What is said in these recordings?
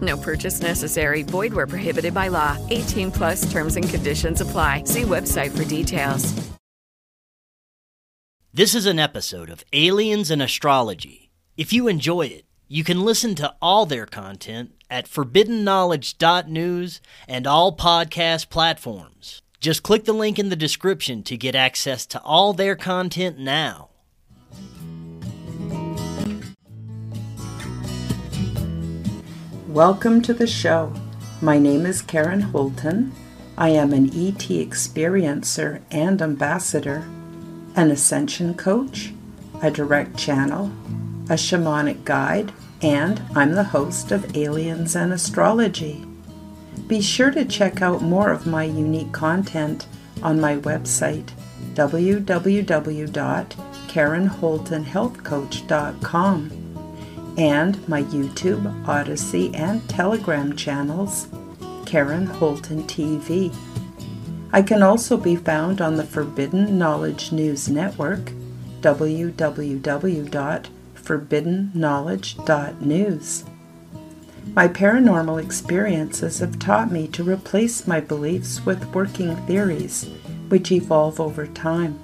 No purchase necessary. Void where prohibited by law. 18 plus terms and conditions apply. See website for details. This is an episode of Aliens and Astrology. If you enjoy it, you can listen to all their content at forbiddenknowledge.news and all podcast platforms. Just click the link in the description to get access to all their content now. Welcome to the show. My name is Karen Holton. I am an ET experiencer and ambassador, an ascension coach, a direct channel, a shamanic guide, and I'm the host of Aliens and Astrology. Be sure to check out more of my unique content on my website www.karenholtonhealthcoach.com and my YouTube, Odysee, and Telegram channels, Karen Holton TV. I can also be found on the Forbidden Knowledge News Network, www.forbiddenknowledge.news. My paranormal experiences have taught me to replace my beliefs with working theories, which evolve over time.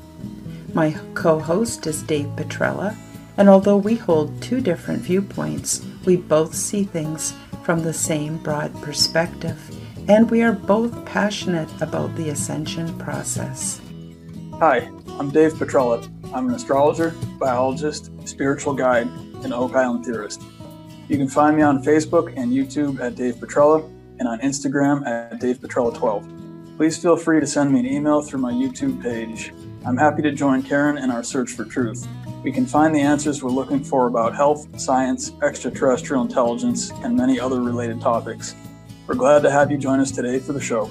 My co host is Dave Petrella and although we hold two different viewpoints, we both see things from the same broad perspective, and we are both passionate about the ascension process. Hi, I'm Dave Petrella. I'm an astrologer, biologist, spiritual guide, and Oak Island theorist. You can find me on Facebook and YouTube at Dave Petrella and on Instagram at Dave Petrella12. Please feel free to send me an email through my YouTube page. I'm happy to join Karen in our search for truth we can find the answers we're looking for about health, science, extraterrestrial intelligence, and many other related topics. We're glad to have you join us today for the show.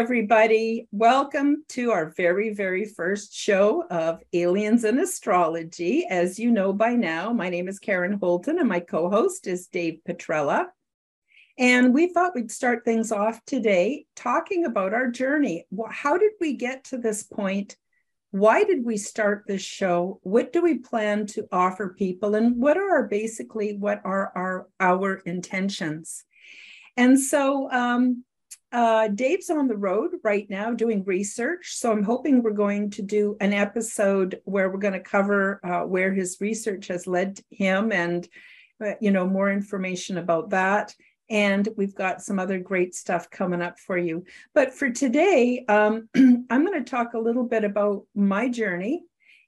Everybody. Welcome to our very, very first show of Aliens and Astrology. As you know by now, my name is Karen Holton and my co host is Dave Petrella. And we thought we'd start things off today talking about our journey. How did we get to this point? Why did we start this show? What do we plan to offer people? And what are our basically what are our our intentions? And so um, uh, Dave's on the road right now doing research. So I'm hoping we're going to do an episode where we're going to cover uh, where his research has led him and, uh, you know, more information about that. And we've got some other great stuff coming up for you. But for today, um, I'm going to talk a little bit about my journey.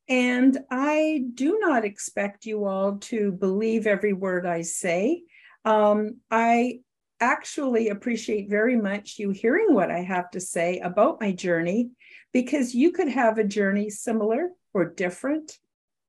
And I do not expect you all to believe every word I say. Um, I actually appreciate very much you hearing what I have to say about my journey because you could have a journey similar or different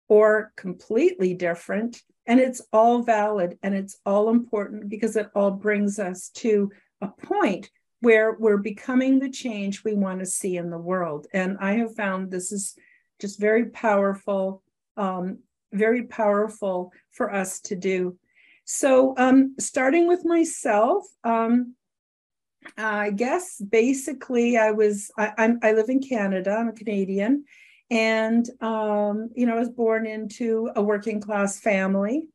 or completely different. And it's all valid and it's all important because it all brings us to a point where we're becoming the change we want to see in the world. And I have found this is just very powerful, um, very powerful for us to do. So, um, starting with myself, um, I guess basically I was I, I'm, I live in Canada. I'm a Canadian, and um, you know I was born into a working class family,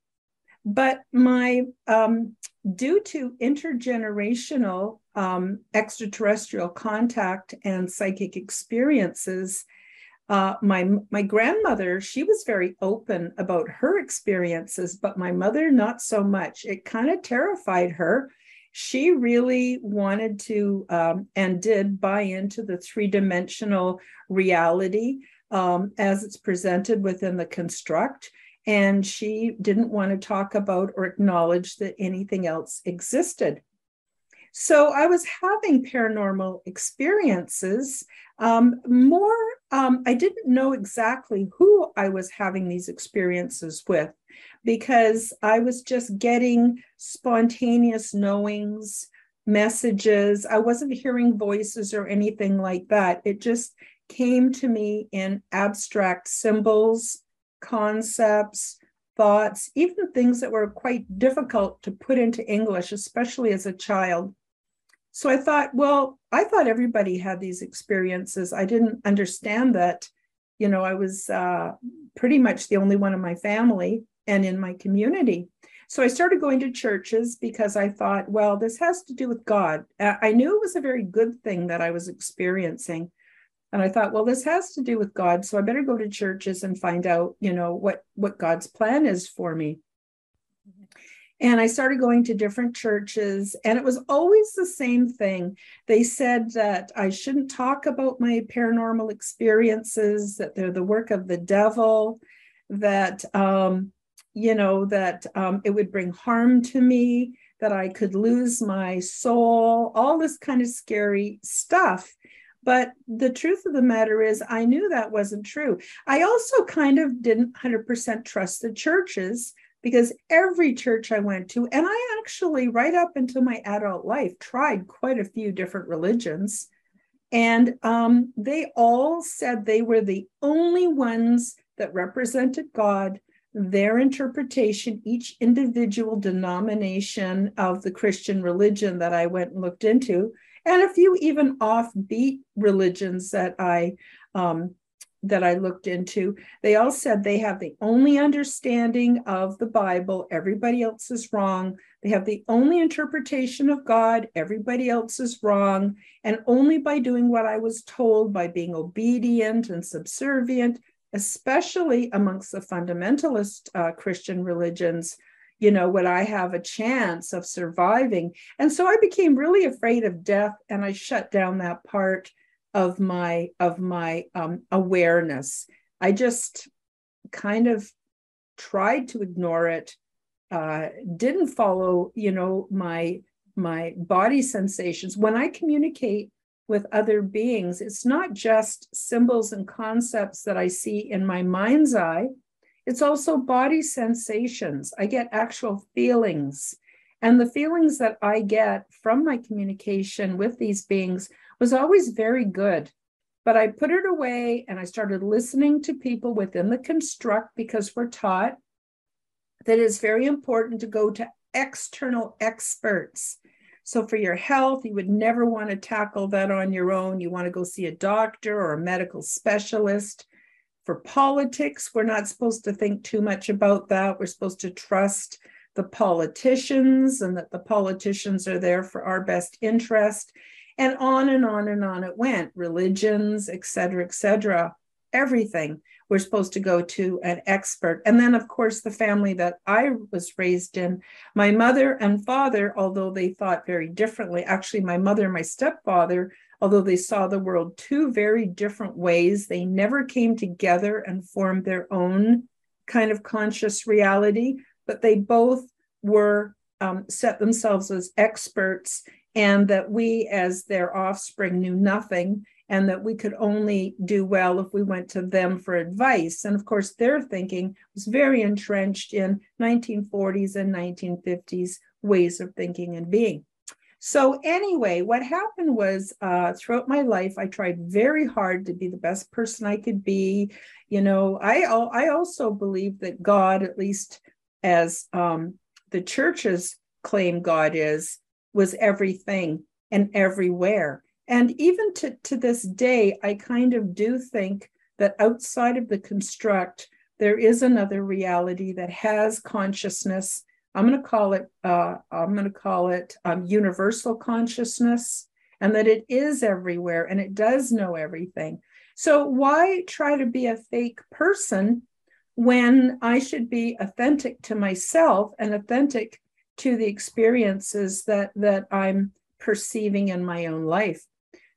but my um, due to intergenerational um, extraterrestrial contact and psychic experiences, uh, my my grandmother she was very open about her experiences, but my mother not so much. It kind of terrified her. She really wanted to um, and did buy into the three dimensional reality um, as it's presented within the construct and she didn't want to talk about or acknowledge that anything else existed. So I was having paranormal experiences. Um, more, um, I didn't know exactly who I was having these experiences with because I was just getting spontaneous knowings, messages. I wasn't hearing voices or anything like that. It just came to me in abstract symbols concepts, thoughts, even things that were quite difficult to put into English, especially as a child. So I thought, well, I thought everybody had these experiences. I didn't understand that, you know, I was uh, pretty much the only one in my family and in my community. So I started going to churches because I thought, well, this has to do with God. I knew it was a very good thing that I was experiencing. And I thought, well, this has to do with God, so I better go to churches and find out, you know, what what God's plan is for me. And I started going to different churches, and it was always the same thing. They said that I shouldn't talk about my paranormal experiences, that they're the work of the devil, that, um, you know, that um, it would bring harm to me, that I could lose my soul, all this kind of scary stuff. But the truth of the matter is, I knew that wasn't true. I also kind of didn't 100% trust the churches because every church I went to, and I actually, right up until my adult life, tried quite a few different religions. And um, they all said they were the only ones that represented God, their interpretation, each individual denomination of the Christian religion that I went and looked into and a few even offbeat religions that I um, that I looked into. They all said they have the only understanding of the Bible. Everybody else is wrong. They have the only interpretation of God. Everybody else is wrong. And only by doing what I was told, by being obedient and subservient, especially amongst the fundamentalist uh, Christian religions, you know, would I have a chance of surviving? And so I became really afraid of death and I shut down that part of my of my um, awareness. I just kind of tried to ignore it, uh, didn't follow, you know, my my body sensations. When I communicate with other beings, it's not just symbols and concepts that I see in my mind's eye it's also body sensations. I get actual feelings. And the feelings that I get from my communication with these beings was always very good. But I put it away and I started listening to people within the construct because we're taught that it's very important to go to external experts. So, for your health, you would never want to tackle that on your own. You want to go see a doctor or a medical specialist for politics, we're not supposed to think too much about that. We're supposed to trust the politicians and that the politicians are there for our best interest. And on and on and on it went religions, et cetera, et cetera, everything. We're supposed to go to an expert. And then, of course, the family that I was raised in, my mother and father, although they thought very differently, actually, my mother and my stepfather although they saw the world two very different ways, they never came together and formed their own kind of conscious reality, but they both were um, set themselves as experts, and that we, as their offspring, knew nothing, and that we could only do well if we went to them for advice. And of course, their thinking was very entrenched in 1940s and 1950s ways of thinking and being. So, anyway, what happened was uh, throughout my life, I tried very hard to be the best person I could be. You know, I, I also believe that God, at least as um, the churches claim God is, was everything and everywhere. And even to, to this day, I kind of do think that outside of the construct, there is another reality that has consciousness. I'm going to call it uh, I'm going to call it um, universal consciousness, and that it is everywhere and it does know everything. So why try to be a fake person when I should be authentic to myself and authentic to the experiences that that I'm perceiving in my own life?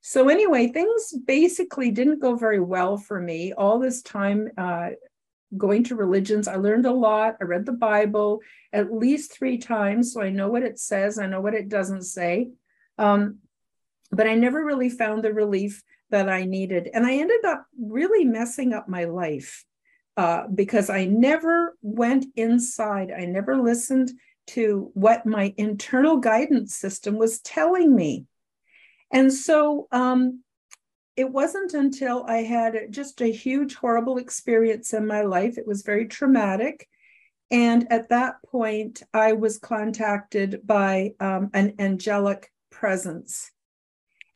So anyway, things basically didn't go very well for me. All this time uh, going to religions, I learned a lot. I read the Bible at least three times, so I know what it says. I know what it doesn't say. Um, but I never really found the relief that I needed, and I ended up really messing up my life uh, because I never went inside. I never listened to what my internal guidance system was telling me. And so um, it wasn't until I had just a huge, horrible experience in my life. It was very traumatic. And at that point, I was contacted by um, an angelic presence.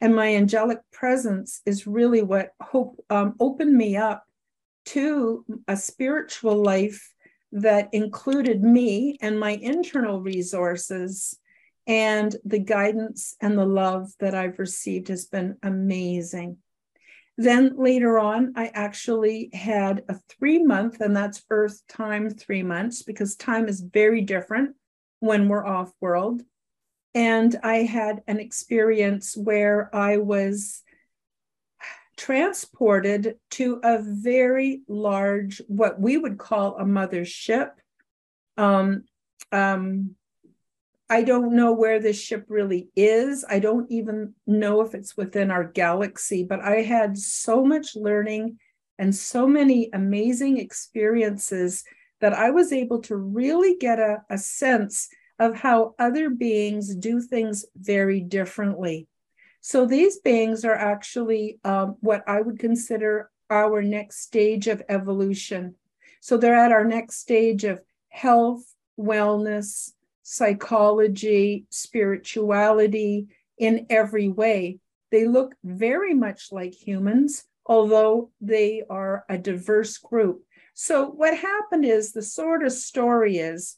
And my angelic presence is really what hope um, opened me up to a spiritual life that included me and my internal resources and the guidance and the love that I've received has been amazing. Then later on, I actually had a three month, and that's Earth time three months because time is very different when we're off world. And I had an experience where I was transported to a very large, what we would call a mother ship. Um, um, I don't know where this ship really is. I don't even know if it's within our galaxy, but I had so much learning and so many amazing experiences that I was able to really get a, a sense of how other beings do things very differently. So these beings are actually um, what I would consider our next stage of evolution. So they're at our next stage of health, wellness, psychology, spirituality in every way. They look very much like humans, although they are a diverse group. So, what happened is the sort of story is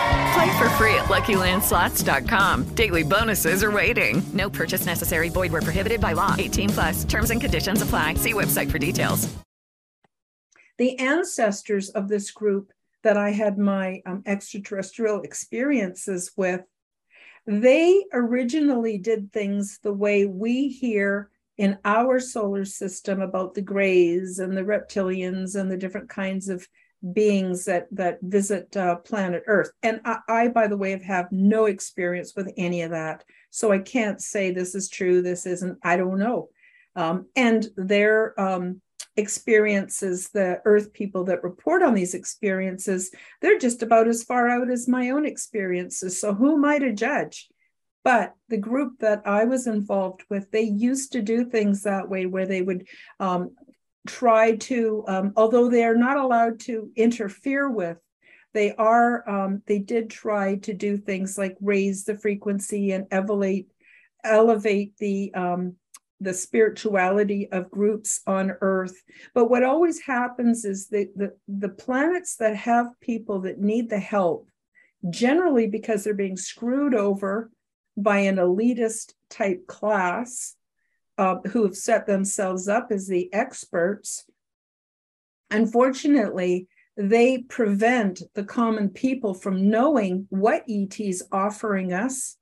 Play for free at LuckyLandSlots.com. Daily bonuses are waiting. No purchase necessary. Void where prohibited by law. 18 plus. Terms and conditions apply. See website for details. The ancestors of this group that I had my um, extraterrestrial experiences with, they originally did things the way we hear in our solar system about the grays and the reptilians and the different kinds of beings that that visit uh, planet earth. And I, I by the way have, no experience with any of that. So i can't say this is true this isn't i don't know. Um, and their um, experiences the earth people that report on these experiences they're just about as far out as my own experiences. So who am i to judge? But the group that I was involved with, they used to do things that way where they would um, try to, um, although they are not allowed to interfere with, they are, um, they did try to do things like raise the frequency and elevate, elevate the, um, the spirituality of groups on earth. But what always happens is the, the the planets that have people that need the help generally because they're being screwed over by an elitist type class uh, who have set themselves up as the experts. Unfortunately, they prevent the common people from knowing what ET is offering us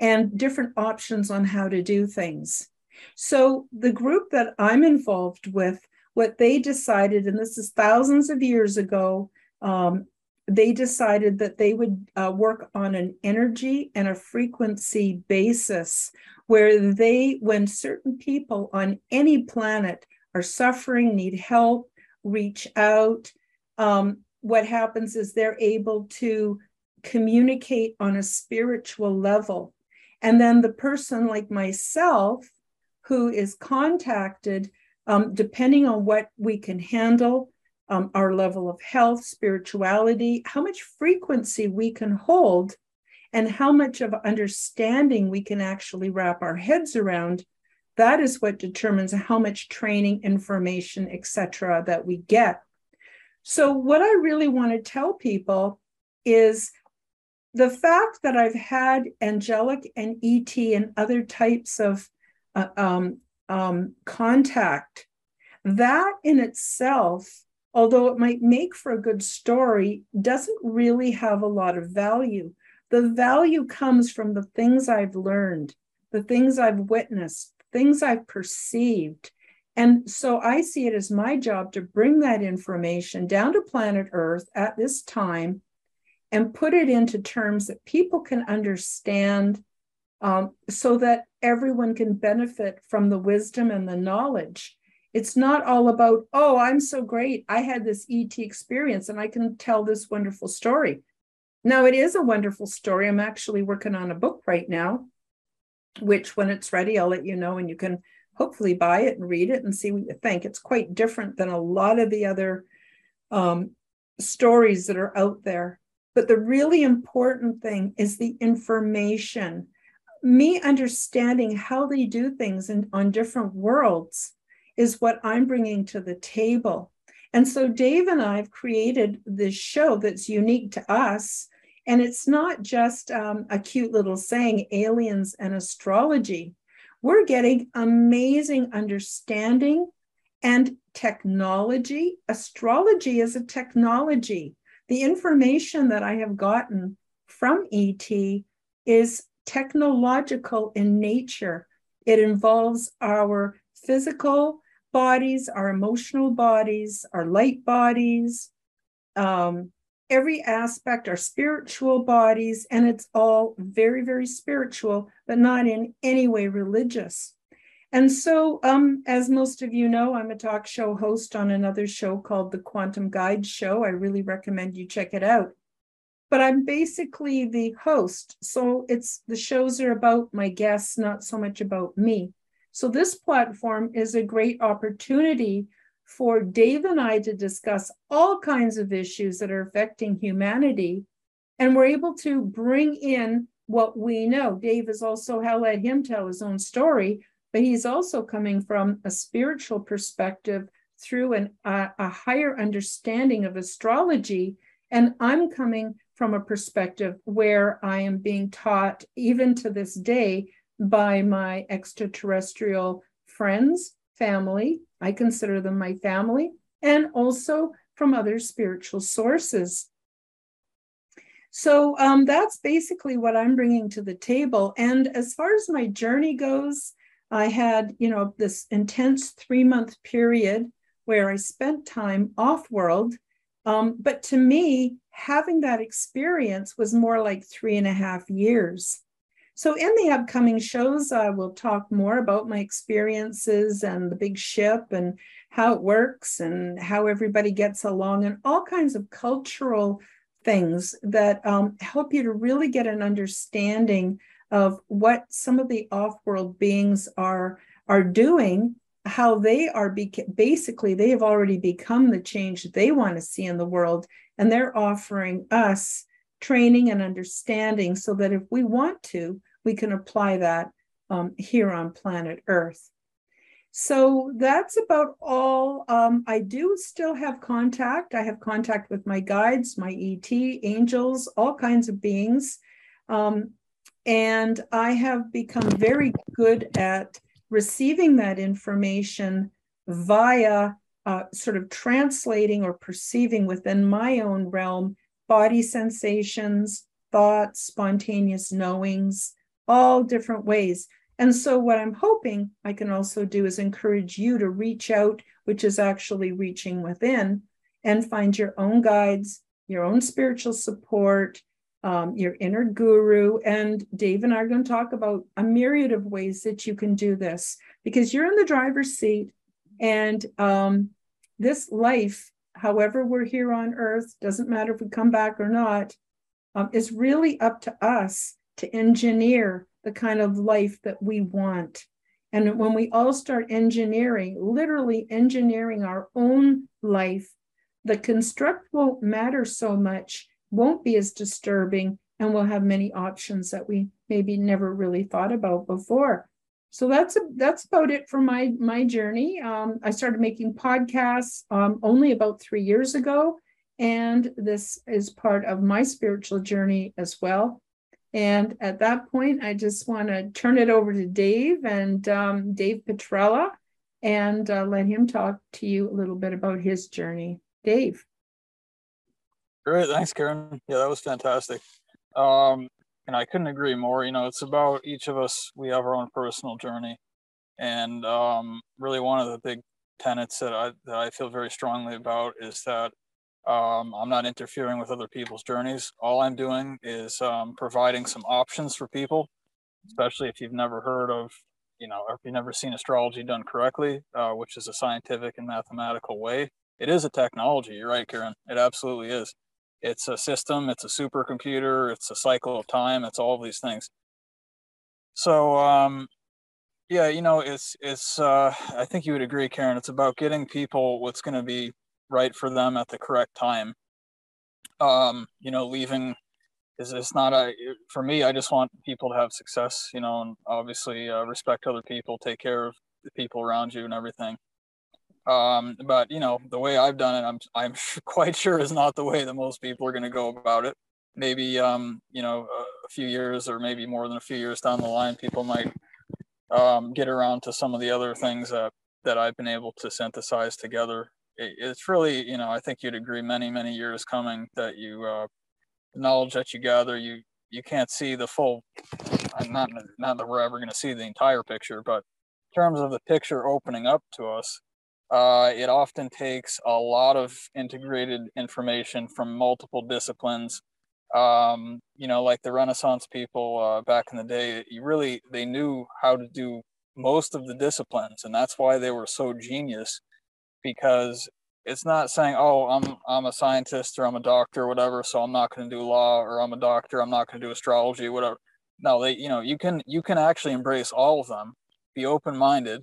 and different options on how to do things. So, the group that I'm involved with, what they decided, and this is thousands of years ago, um, they decided that they would uh, work on an energy and a frequency basis where they, when certain people on any planet are suffering, need help, reach out, um, what happens is they're able to communicate on a spiritual level. And then the person like myself, who is contacted, um, depending on what we can handle, um, our level of health, spirituality, how much frequency we can hold, and how much of understanding we can actually wrap our heads around. That is what determines how much training, information, etc., that we get. So, what I really want to tell people is the fact that I've had angelic and ET and other types of uh, um, um, contact, that in itself, although it might make for a good story, doesn't really have a lot of value. The value comes from the things I've learned, the things I've witnessed, things I've perceived. And so I see it as my job to bring that information down to planet Earth at this time and put it into terms that people can understand um, so that everyone can benefit from the wisdom and the knowledge. It's not all about, oh, I'm so great. I had this ET experience and I can tell this wonderful story. Now, it is a wonderful story. I'm actually working on a book right now, which when it's ready, I'll let you know and you can hopefully buy it and read it and see what you think. It's quite different than a lot of the other um, stories that are out there. But the really important thing is the information. Me understanding how they do things in, on different worlds is what I'm bringing to the table. And so Dave and I have created this show that's unique to us. And it's not just um, a cute little saying, aliens and astrology. We're getting amazing understanding and technology. Astrology is a technology the information that I have gotten from ET is technological in nature. It involves our physical bodies, our emotional bodies, our light bodies, um, every aspect, our spiritual bodies, and it's all very, very spiritual, but not in any way religious. And so, um, as most of you know, I'm a talk show host on another show called The Quantum Guide Show. I really recommend you check it out. But I'm basically the host. So it's the shows are about my guests, not so much about me. So this platform is a great opportunity for Dave and I to discuss all kinds of issues that are affecting humanity. And we're able to bring in what we know. Dave has also how let him tell his own story but he's also coming from a spiritual perspective through an, a higher understanding of astrology. And I'm coming from a perspective where I am being taught, even to this day, by my extraterrestrial friends, family. I consider them my family, and also from other spiritual sources. So um, that's basically what I'm bringing to the table. And as far as my journey goes, I had, you know, this intense three month period where I spent time off world. Um, but to me, having that experience was more like three and a half years. So, in the upcoming shows, I will talk more about my experiences and the big ship and how it works and how everybody gets along and all kinds of cultural things that um, help you to really get an understanding of what some of the off-world beings are are doing how they are beca- basically they have already become the change they want to see in the world and they're offering us training and understanding so that if we want to we can apply that um, here on planet earth. So that's about all. Um, i do still have contact. I have contact with my guides my et angels all kinds of beings. Um, and I have become very good at receiving that information via uh, sort of translating or perceiving within my own realm body sensations, thoughts, spontaneous knowings, all different ways. And so, what I'm hoping I can also do is encourage you to reach out, which is actually reaching within, and find your own guides, your own spiritual support, um, your inner guru. And Dave and I are going to talk about a myriad of ways that you can do this because you're in the driver's seat. And um, this life, however, we're here on earth, doesn't matter if we come back or not, um, is really up to us to engineer the kind of life that we want. And when we all start engineering, literally engineering our own life, the construct won't matter so much, won't be as disturbing, and we'll have many options that we maybe never really thought about before. So that's a, that's about it for my my journey. Um, I started making podcasts um, only about three years ago, and this is part of my spiritual journey as well. And at that point, I just want to turn it over to Dave and um, Dave Petrella and uh, let him talk to you a little bit about his journey. Dave. Great. Thanks, Karen. Yeah, that was fantastic. Um, and I couldn't agree more. You know, it's about each of us, we have our own personal journey. And um, really, one of the big tenets that I, that I feel very strongly about is that um, I'm not interfering with other people's journeys. All I'm doing is um, providing some options for people, especially if you've never heard of, you know, or if you've never seen astrology done correctly, uh, which is a scientific and mathematical way. It is a technology. You're right, Karen. It absolutely is. It's a system. It's a supercomputer. It's a cycle of time. It's all these things. So, um, yeah, you know, it's it's. Uh, I think you would agree, Karen. It's about getting people what's going to be right for them at the correct time. Um, you know, leaving is it's not a for me. I just want people to have success. You know, and obviously uh, respect other people, take care of the people around you, and everything. Um, but you know, the way I've done it, I'm I'm quite sure is not the way that most people are going to go about it. Maybe um, you know, a few years or maybe more than a few years down the line, people might um, get around to some of the other things that that I've been able to synthesize together it's really you know i think you'd agree many many years coming that you uh, knowledge that you gather you you can't see the full not not that we're ever going to see the entire picture but in terms of the picture opening up to us uh, it often takes a lot of integrated information from multiple disciplines. Um, you know like the renaissance people uh, back in the day you really they knew how to do most of the disciplines and that's why they were so genius because it's not saying, "Oh, I'm I'm a scientist or I'm a doctor or whatever, so I'm not going to do law or I'm a doctor, I'm not going to do astrology, whatever." No, they, you know, you can you can actually embrace all of them, be open minded,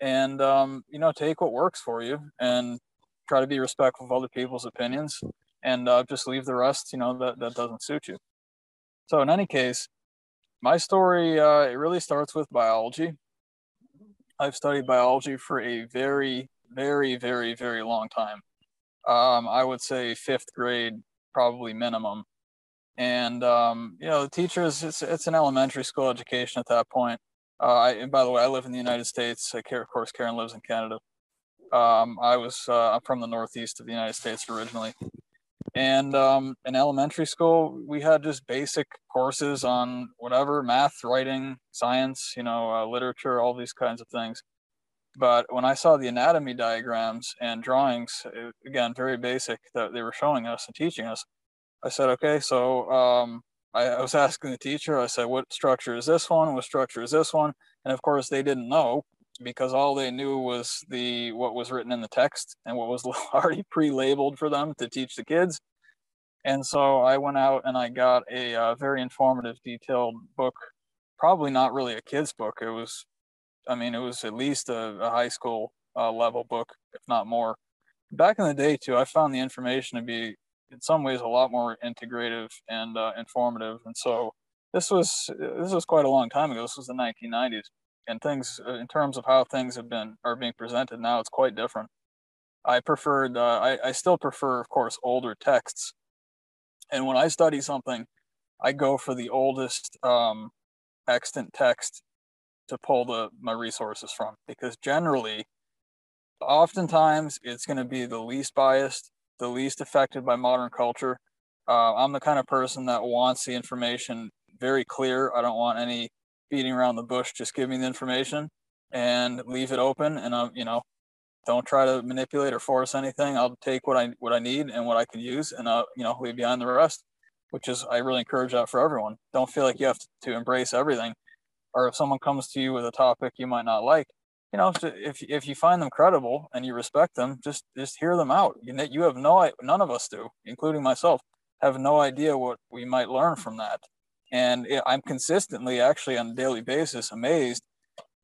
and um, you know, take what works for you and try to be respectful of other people's opinions, and uh, just leave the rest, you know, that that doesn't suit you. So in any case, my story uh, it really starts with biology. I've studied biology for a very very, very, very long time. Um, I would say fifth grade, probably minimum. And um, you know, the teachers, it's it's an elementary school education at that point. Uh, I, and by the way, I live in the United States. of course, Karen lives in Canada. Um, I was uh, I'm from the Northeast of the United States originally, and um, in elementary school we had just basic courses on whatever math, writing, science, you know, uh, literature, all these kinds of things. But when I saw the anatomy diagrams and drawings, again, very basic that they were showing us and teaching us, I said, okay, so um, I, I, was asking the teacher, I said, what structure is this one? What structure is this one? And of course, they didn't know because all they knew was the what was written in the text and what was already pre-labeled for them to teach the kids. And so I went out and I got a uh, very informative, detailed book. Probably not really a kid's book. It was I mean, it was at least a, a high school uh, level book, if not more. Back in the day, too, I found the information to be, in some ways, a lot more integrative and uh, informative. And so this was this was quite a long time ago. This was the 1990s, and things uh, in terms of how things have been are being presented now, it's quite different. I preferred, uh, I, I still prefer, of course, older texts. And when I study something, I go for the oldest um, extant text to pull the my resources from because generally oftentimes it's going to be the least biased the least affected by modern culture uh, i'm the kind of person that wants the information very clear i don't want any beating around the bush just give me the information and leave it open and i'm you know Don't try to manipulate or force anything. I'll take what I what I need and what I can use, and I'll you know leave behind the rest. Which is I really encourage that for everyone. Don't feel like you have to, to embrace everything, or if someone comes to you with a topic you might not like, you know, if if you find them credible and you respect them, just just hear them out. You you have no none of us do, including myself, have no idea what we might learn from that. And I'm consistently, actually, on a daily basis, amazed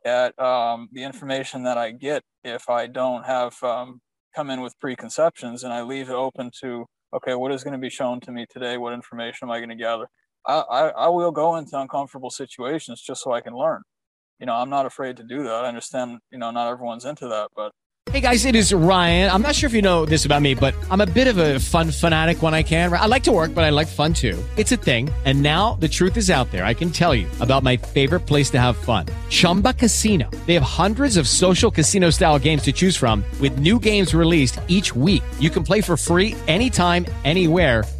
at um, the information that I get if I don't have um, come in with preconceptions and I leave it open to okay, what is going to be shown to me today? What information am I going to gather? I, I, will go into uncomfortable situations just so I can learn you know, I'm not afraid to do that. I understand, you know, not everyone's into that, but Hey guys, it is Ryan. I'm not sure if you know this about me, but I'm a bit of a fun fanatic when I can. I like to work, but I like fun too. It's a thing. And now the truth is out there. I can tell you about my favorite place to have fun. Chumba Casino. They have hundreds of social casino style games to choose from with new games released each week. You can play for free anytime, anywhere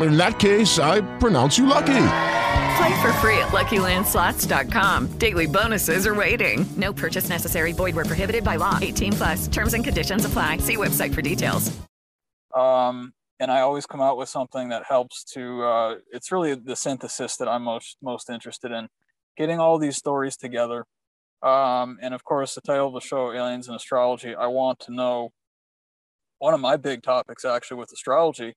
in that case, I pronounce you lucky. Play for free at LuckyLandSlots.com. Daily bonuses are waiting. No purchase necessary. Void were prohibited by law. 18 plus. Terms and conditions apply. See website for details. Um, and I always come out with something that helps to. Uh, it's really the synthesis that I'm most most interested in, getting all these stories together. Um, and of course, the title of the show, Aliens and Astrology. I want to know. One of my big topics, actually, with astrology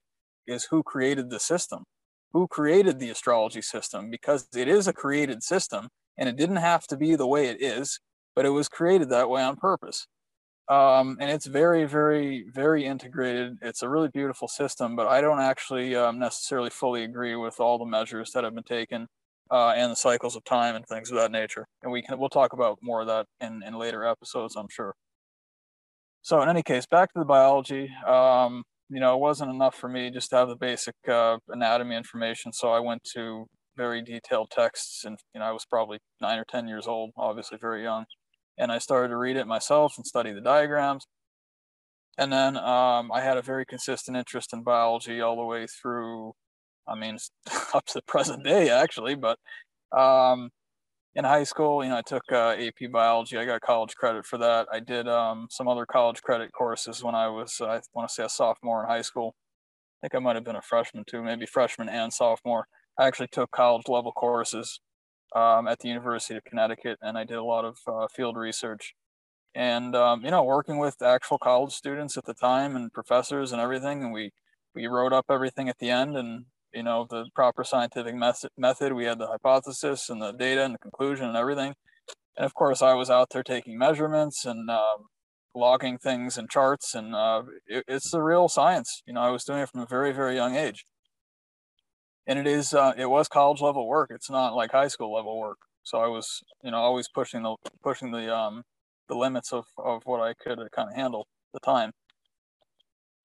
is who created the system, who created the astrology system, because it is a created system and it didn't have to be the way it is, but it was created that way on purpose. Um, and it's very, very, very integrated. It's a really beautiful system, but I don't actually um, necessarily fully agree with all the measures that have been taken uh, and the cycles of time and things of that nature. And we can we'll talk about more of that in, in later episodes, I'm sure. So in any case, back to the biology. Um, you know, it wasn't enough for me just to have the basic uh, anatomy information. So I went to very detailed texts, and you know, I was probably nine or ten years old, obviously very young, and I started to read it myself and study the diagrams. And then um, I had a very consistent interest in biology all the way through. I mean, up to the present day, actually. But um, in high school, you know, I took uh, AP biology. I got college credit for that. I did um, some other college credit courses when I was, uh, I want to say, a sophomore in high school. I think I might have been a freshman too, maybe freshman and sophomore. I actually took college level courses um, at the University of Connecticut, and I did a lot of uh, field research. And um, you know, working with actual college students at the time and professors and everything, and we we wrote up everything at the end and you know the proper scientific method method. We had the hypothesis and the data and the conclusion and everything. And of course i was out there taking measurements and um, logging things and charts and uh, it, it's the real science. You know i was doing it from a very very young age. And it is uh, it was college level work. It's not like high school level work. So i was you know always pushing the pushing the um the limits of of what i could kind of handle the time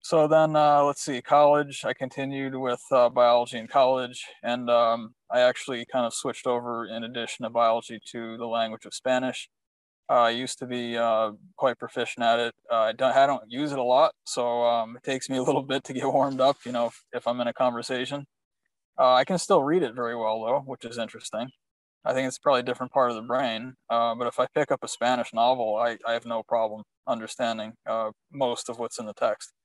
so then uh, let's see college i continued with uh, biology in college and um, i actually kind of switched over in addition to biology to the language of spanish. Uh, i used to be uh, quite proficient at it. Uh, I, don't, I don't use it a lot so um, it takes me a little bit to get warmed up you know if, if i'm in a conversation. Uh, i can still read it very well though which is interesting. I think it's probably a different part of the brain but if i pick up a spanish novel i, I have no problem understanding most of what's in the text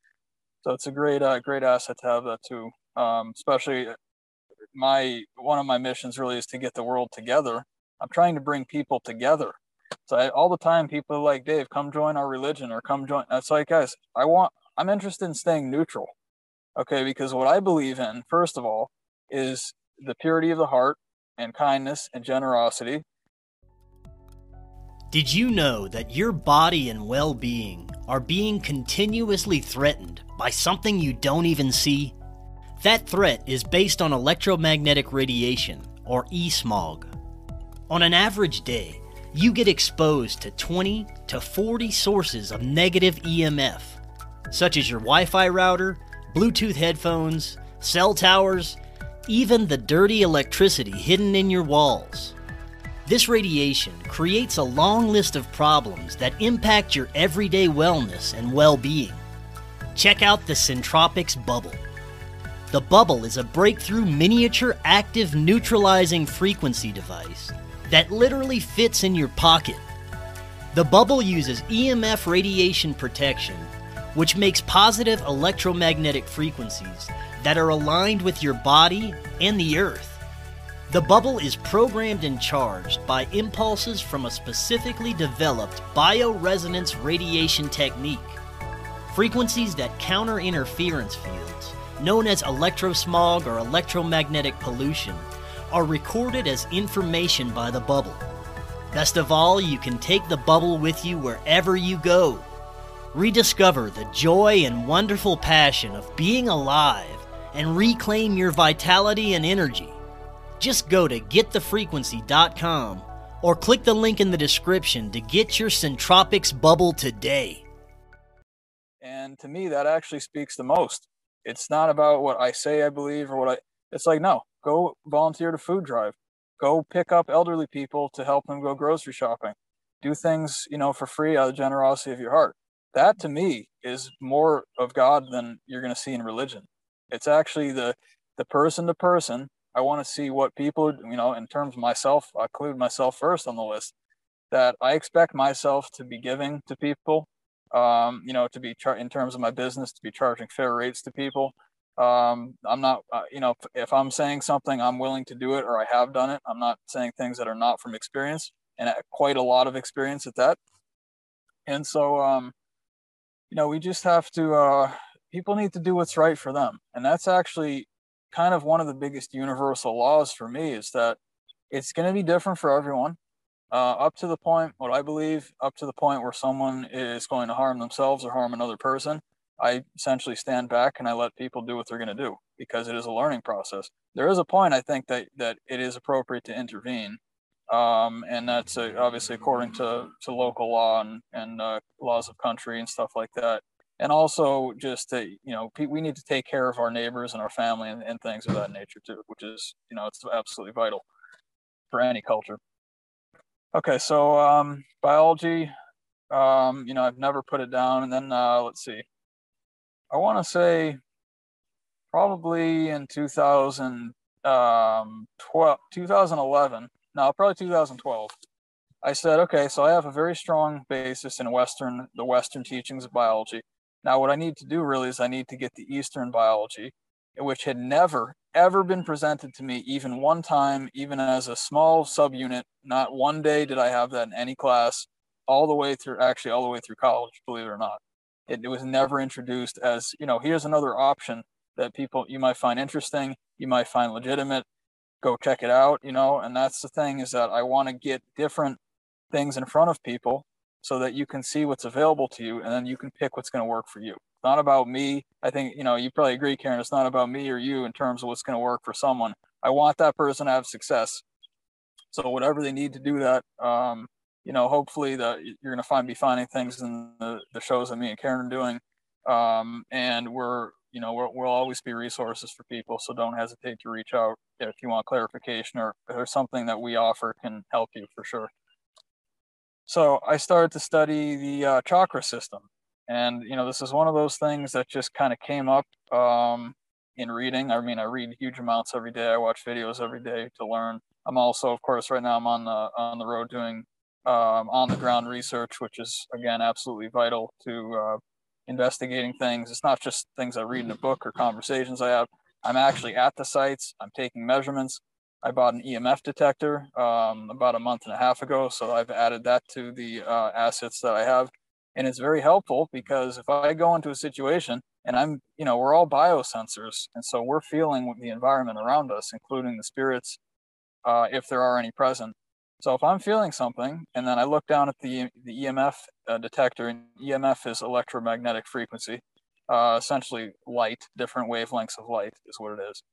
so it's a great, uh, great asset to have that too. Um, especially uh, my one of my missions really is to get the world together. I'm trying to bring people together. So I, all the time, people are like, Dave, come join our religion or come join. It's like, guys, I want, I'm interested in staying neutral. Okay, because what I believe in, first of all, is the purity of the heart and kindness and generosity. Did you know that your body and well being are being continuously threatened by something you don't even see? That threat is based on electromagnetic radiation, or e-smog. On an average day, you get exposed to 20 to 40 sources of negative EMF. such as your Wi Fi router, Bluetooth headphones, cell towers, even the dirty electricity hidden in your walls. This radiation creates a long list of problems that impact your everyday wellness and well being. Check out the Centropics Bubble. The Bubble is a breakthrough miniature active neutralizing frequency device that literally fits in your pocket. The Bubble uses EMF radiation protection, which makes positive electromagnetic frequencies that are aligned with your body and the earth. The bubble is programmed and charged by impulses from a specifically developed bioresonance radiation technique. Frequencies that counter interference fields, known as electrosmog or electromagnetic pollution, are recorded as information by the bubble. Best of all, you can take the bubble with you wherever you go. Rediscover the joy and wonderful passion of being alive and reclaim your vitality and energy. Just go to getthefrequency.com or click the link in the description to get your Centropics bubble today. And to me, that actually speaks the most. It's not about what I say I believe or what I, it's like, no, go volunteer to food drive, go pick up elderly people to help them go grocery shopping, do things, you know, for free out of generosity of your heart. That to me is more of God than you're going to see in religion. It's actually the, the person to person I want to see what people, you know, in terms of myself, I include myself first on the list, that I expect myself to be giving to people, um, you know, to be char- in terms of my business, to be charging fair rates to people. Um, I'm not, uh, you know, if, if I'm saying something, I'm willing to do it or I have done it. I'm not saying things that are not from experience and quite a lot of experience at that. And so, um, you know, we just have to, uh, people need to do what's right for them. And that's actually kind of one of the biggest universal laws for me is that it's going to be different for everyone uh, up to the point what i believe up to the point where someone is going to harm themselves or harm another person i essentially stand back and i let people do what they're going to do because it is a learning process. There is a point i think that that it is appropriate to intervene um, and that's uh, obviously according to, to local law and, and uh, laws of country and stuff like that. And also just to you know we need to take care of our neighbors and our family and, and things of that nature too which is you know it's absolutely vital for any culture okay so um, biology um, you know i've never put it down and then uh, let's see i want to say probably in 2012 um, 2011 no probably 2012 I said, okay, so I have a very strong basis in Western, the Western teachings of biology. Now, what I need to do really is I need to get the Eastern biology, which had never, ever been presented to me, even one time, even as a small subunit. Not one day did I have that in any class, all the way through, actually, all the way through college, believe it or not. It, it was never introduced as, you know, here's another option that people you might find interesting, you might find legitimate. Go check it out, you know. And that's the thing is that I want to get different things in front of people so that you can see what's available to you and then you can pick what's going to work for you. Not about me. I think, you know, you probably agree, Karen, it's not about me or you in terms of what's going to work for someone. I want that person to have success. So whatever they need to do that, um, you know, hopefully that you're going to find be finding things in the, the shows that me and Karen are doing. Um, and we're, you know, we will always be resources for people. So don't hesitate to reach out if you want clarification or there's something that we offer can help you for sure. So I started to study the uh, chakra system. And, you know, this is one of those things that just kind of came up um, in reading. I mean, I read huge amounts every day. I watch videos every day to learn. I'm also, of course, right now I'm on the on the road doing um, on the ground research, which is again absolutely vital to uh, investigating things. It's not just things I read in a book or conversations I have. I'm actually at the sites. I'm taking measurements. I bought an EMF detector um, about a month and a half ago, so I've added that to the uh, assets that I have, and it's very helpful because if I go into a situation and I'm, you know, we're all biosensors, and so we're feeling the environment around us, including the spirits, uh, if there are any present. So if I'm feeling something, and then I look down at the the EMF uh, detector, and EMF is electromagnetic frequency, uh, essentially light, different wavelengths of light is what it is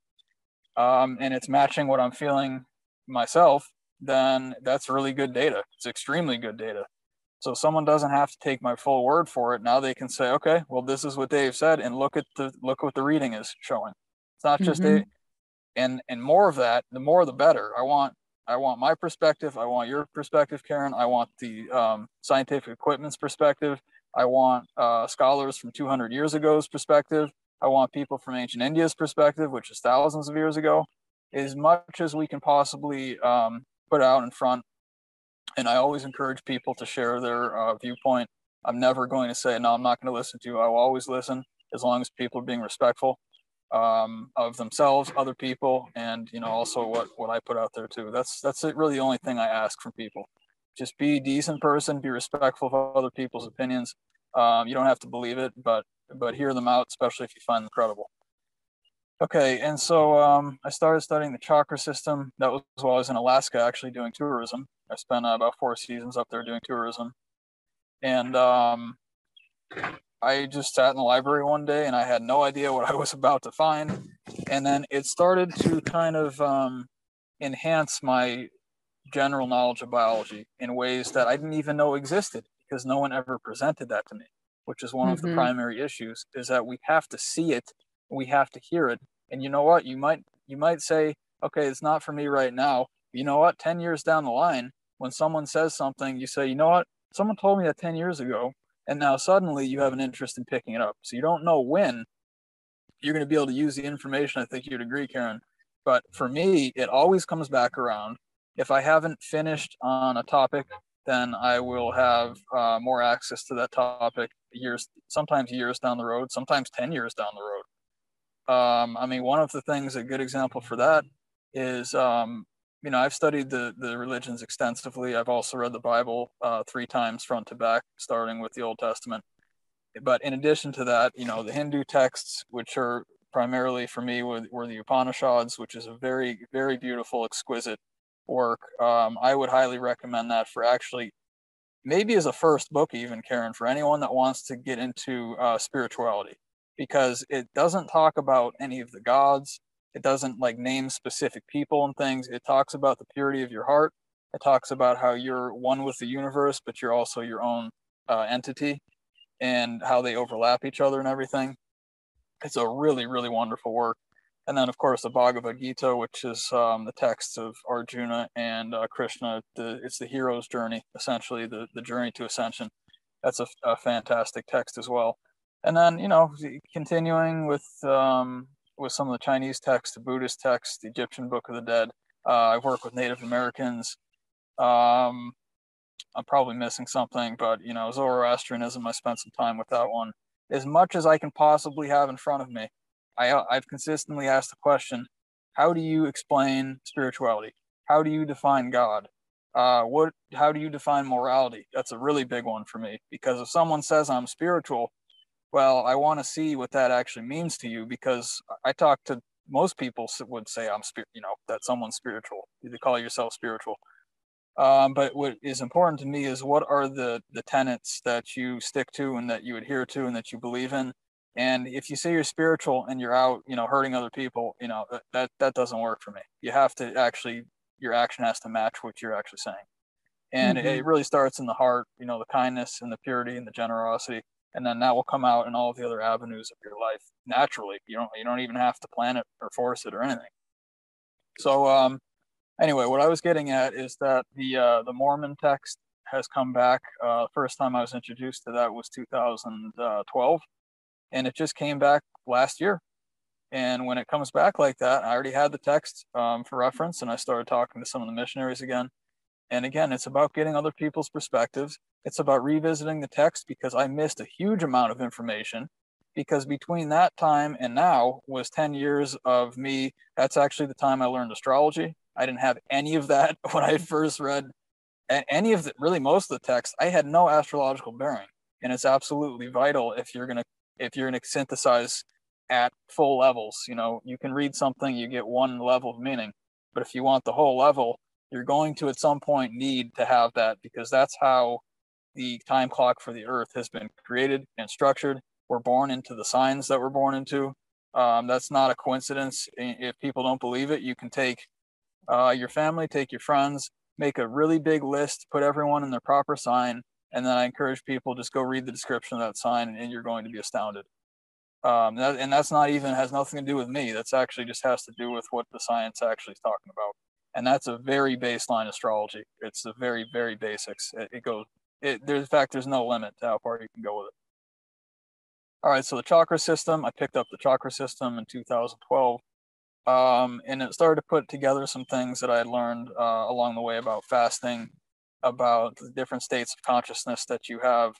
um, and it's matching what I'm feeling myself, then that's really good data. It's extremely good data. So someone doesn't have to take my full word for it. Now they can say, okay, well, this is what Dave said, and look at the look what the reading is showing. It's not just mm-hmm. a and and more of that, the more the better. I want I want my perspective. I want your perspective, Karen. I want the um, scientific equipment's perspective. I want uh, scholars from 200 years ago's perspective. I want people from ancient India's perspective, which is thousands of years ago, as much as we can possibly um, put out in front and I always encourage people to share their uh, viewpoint. I'm never going to say, no, I'm not going to listen to you. I will always listen as long as people are being respectful um, of themselves, other people, and you know also what what I put out there too. That's that's really the only thing I ask from people. Just be a decent person, be respectful of other people's opinions. Um, you don't have to believe it, but but hear them out, especially if you find them credible. Okay, and so um, I started studying the chakra system. That was while I was in Alaska, actually doing tourism. I spent uh, about four seasons up there doing tourism, and um, I just sat in the library one day and I had no idea what I was about to find, and then it started to kind of um, enhance my general knowledge of biology in ways that I didn't even know existed because no one ever presented that to me. Which is one mm-hmm. of the mm-hmm. primary issues is that we have to see it we have to hear it. And you know what? You might you might say okay it's not for me right now. You know what? 10 years down the line when someone says something you say you know what? Someone told me that 10 years ago and now suddenly you have an interest in picking it up. So you don't know when you're going to be able to use the information i think you'd agree karen. But for me it always comes back around. If i haven't finished on a topic then i will have uh, more access to that topic years sometimes years down the road sometimes 10 years down the road um, I mean, one of the things, a good example for that is, um, you know, I've studied the, the religions extensively. I've also read the Bible uh, three times front to back, starting with the Old Testament. But in addition to that, you know, the Hindu texts, which are primarily for me were, were the Upanishads, which is a very, very beautiful, exquisite work. Um, I would highly recommend that for actually maybe as a first book, even Karen, for anyone that wants to get into uh, spirituality because it doesn't talk about any of the gods. It doesn't like name specific people and things. It talks about the purity of your heart. It talks about how you're one with the universe, but you're also your own uh, entity and how they overlap each other and everything. It's a really, really wonderful work. And then, of course, the Bhagavad Gita, which is um, the text of Arjuna and uh, Krishna. The, it's the hero's journey, essentially, the, the journey to ascension. That's a, a fantastic text as well and then you know continuing with um, with some of the Chinese texts, the Buddhist texts, the Egyptian Book of the Dead. Uh, I've worked with Native Americans. Um, I'm probably missing something, but you know Zoroastrianism. I spent some time with that one. As much as I can possibly have in front of me, I, I've consistently asked the question: How do you explain spirituality? How do you define God? Uh, what? How do you define morality? That's a really big one for me because if someone says I'm spiritual, well, I want to see what that actually means to you because I talk to most people would say I'm spirit, you know, that someone's spiritual. You call yourself spiritual. Um, but what is important to me is what are the the tenets that you stick to and that you adhere to and that you believe in. And if you say you're spiritual and you're out, you know, hurting other people, you know, that that doesn't work for me. You have to actually your action has to match what you're actually saying. And mm-hmm. it, it really starts in the heart, you know, the kindness and the purity and the generosity and then that will come out in all the other avenues of your life naturally. You don't you don't even have to plan it or force it or anything. So um, anyway, what I was getting at is that the uh, the Mormon text has come back. Uh, first time I was introduced to that was 2012, and it just came back last year. And when it comes back like that, I already had the text um, for reference, and I started talking to some of the missionaries again. And again, it's about getting other people's perspectives. It's about revisiting the text because I missed a huge amount of information. Because between that time and now was 10 years of me. That's actually the time I learned astrology. I didn't have any of that when I first read any of the really most of the text. I had no astrological bearing. And it's absolutely vital if you're gonna if you're gonna synthesize at full levels. You know, you can read something, you get one level of meaning. But if you want the whole level, you're going to at some point need to have that because that's how the time clock for the earth has been created and structured we're born into the signs that we're born into um, that's not a coincidence if people don't believe it you can take uh, your family take your friends make a really big list put everyone in their proper sign And then I encourage people just go read the description of that sign, and, you're going to be astounded. Um, that, and that's not even has nothing to do with me. That's actually just has to do with what the science actually is talking about. And that's a very baseline astrology. It's the very, very basics. It, it goes. It, there's in fact, there's no limit to how far you can go with it. All right, so the chakra system. I picked up the chakra system in 2012, um, and it started to put together some things that I learned uh, along the way about fasting, about the different states of consciousness that you have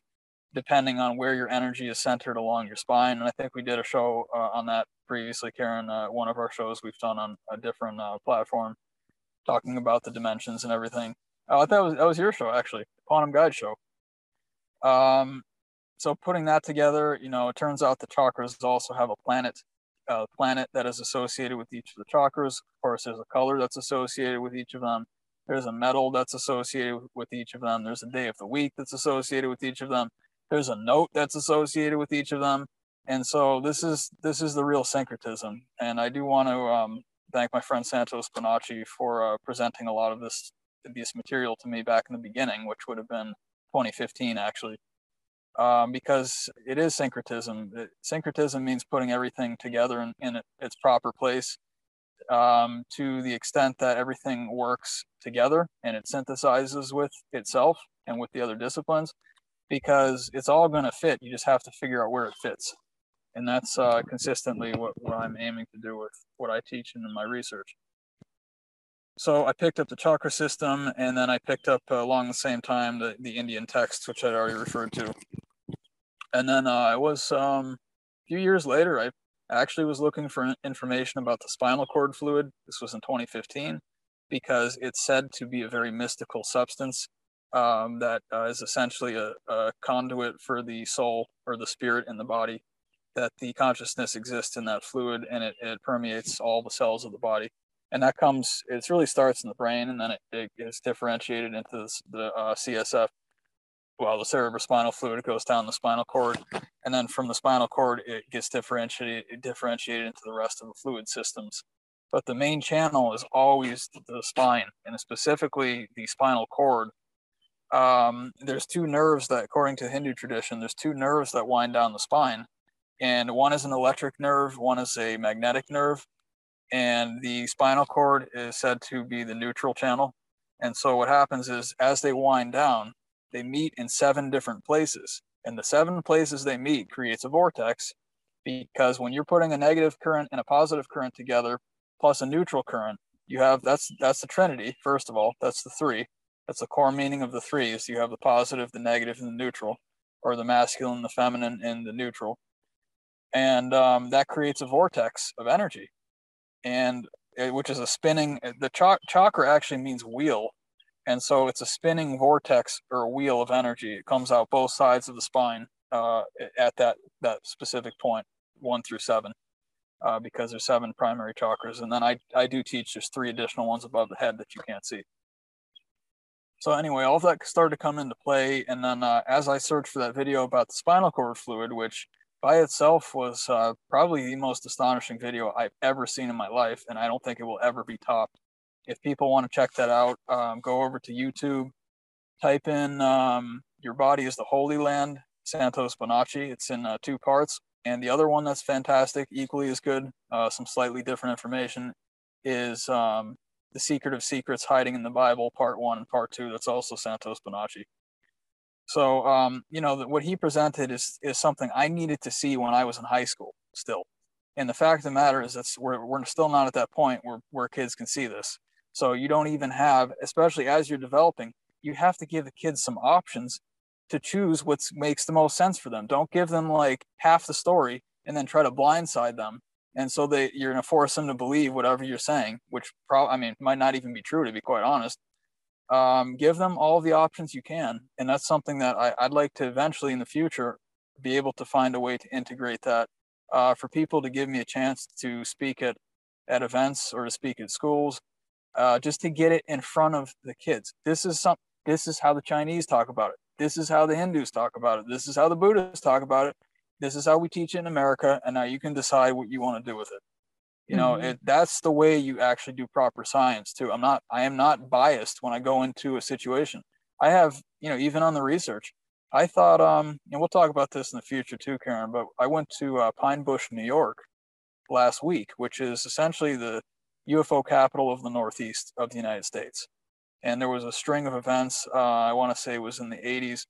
depending on where your energy is centered along your spine. And I think we did a show uh, on that previously, Karen. Uh, one of our shows we've done on a different uh, platform, talking about the dimensions and everything. Oh, thought was that was your show actually, Quantum Guide show. Um, so putting that together, you know, it turns out the chakras also have a planet, a planet that is associated with each of the chakras. Of course, there's a color that's associated with each of them. There's a metal that's associated with each of them. There's a day of the week that's associated with each of them there's a note that's associated with each of them and so this is this is the real syncretism and i do want to um, thank my friend santos bonacci for uh, presenting a lot of this this material to me back in the beginning which would have been 2015 actually um, because it is syncretism it, syncretism means putting everything together in, in its proper place um, to the extent that everything works together and it synthesizes with itself and with the other disciplines because it's all going to fit. You just have to figure out where it fits. And that's uh, consistently what, what I'm aiming to do with what I teach and in my research. So I picked up the chakra system and then I picked up uh, along the same time the, the Indian texts, which I'd already referred to. And then uh, I was um, a few years later, I actually was looking for information about the spinal cord fluid. This was in 2015 because it's said to be a very mystical substance um, that uh, is essentially a, a, conduit for the soul or the spirit in the body, that the consciousness exists in that fluid and it, it permeates all the cells of the body. And that comes, it really starts in the brain and then it, it is differentiated into the, the uh, CSF. Well, the cerebrospinal fluid goes down the spinal cord, and then from the spinal cord, it gets differentiated, differentiated into the rest of the fluid systems. But the main channel is always the spine, and specifically the spinal cord, um, there's two nerves that, according to Hindu tradition, there's two nerves that wind down the spine, and one is an electric nerve, one is a magnetic nerve, and the spinal cord is said to be the neutral channel. And so what happens is, as they wind down, they meet in seven different places, and the seven places they meet creates a vortex, because when you're putting a negative current and a positive current together, plus a neutral current, you have that's that's the trinity. First of all, that's the three that's the core meaning of the three is you have the positive, the negative, and the neutral, or the masculine, the feminine, and the neutral. And um, that creates a vortex of energy, and it, which is a spinning. The ch- chakra actually means wheel, and so it's a spinning vortex or wheel of energy. It comes out both sides of the spine uh, at that that specific point, one through seven, uh, because there's seven primary chakras, and then I I do teach there's three additional ones above the head that you can't see. So anyway, all of that started to come into play, and then uh, as I searched for that video about the spinal cord fluid, which by itself was uh, probably the most astonishing video I've ever seen in my life, and I don't think it will ever be topped. If people want to check that out, um, go over to YouTube, type in um, "Your Body Is the Holy Land," Santos Bonacci. It's in uh, two parts, and the other one that's fantastic, equally as good, uh, some slightly different information, is um, the Secret of Secrets Hiding in the Bible, Part One and Part Two. That's also Santos Bonacci. So, um, you know, what he presented is is something I needed to see when I was in high school still. And the fact of the matter is that we're, we're still not at that point where, where kids can see this. So you don't even have, especially as you're developing, you have to give the kids some options to choose what makes the most sense for them. Don't give them like half the story and then try to blindside them and so they you're going to force them to believe whatever you're saying which probably i mean might not even be true to be quite honest um, give them all the options you can. And that's something that I, would like to eventually in the future be able to find a way to integrate that uh, for people to give me a chance to speak at at events or to speak at schools uh, just to get it in front of the kids. This is some this is how the chinese talk about it. This is how the hindus talk about it. This is how the buddhists talk about it. This is how we teach it in America, and now you can decide what you want to do with it. You know, mm-hmm. it, that's the way you actually do proper science too. I'm not, I am not biased when I go into a situation. I have, you know, even on the research, I thought, um, and we'll talk about this in the future too, Karen, but I went to uh, Pine Bush, New York last week, which is essentially the UFO capital of the Northeast of the United States. And there was a string of events, uh, I want to say it was in the 80s,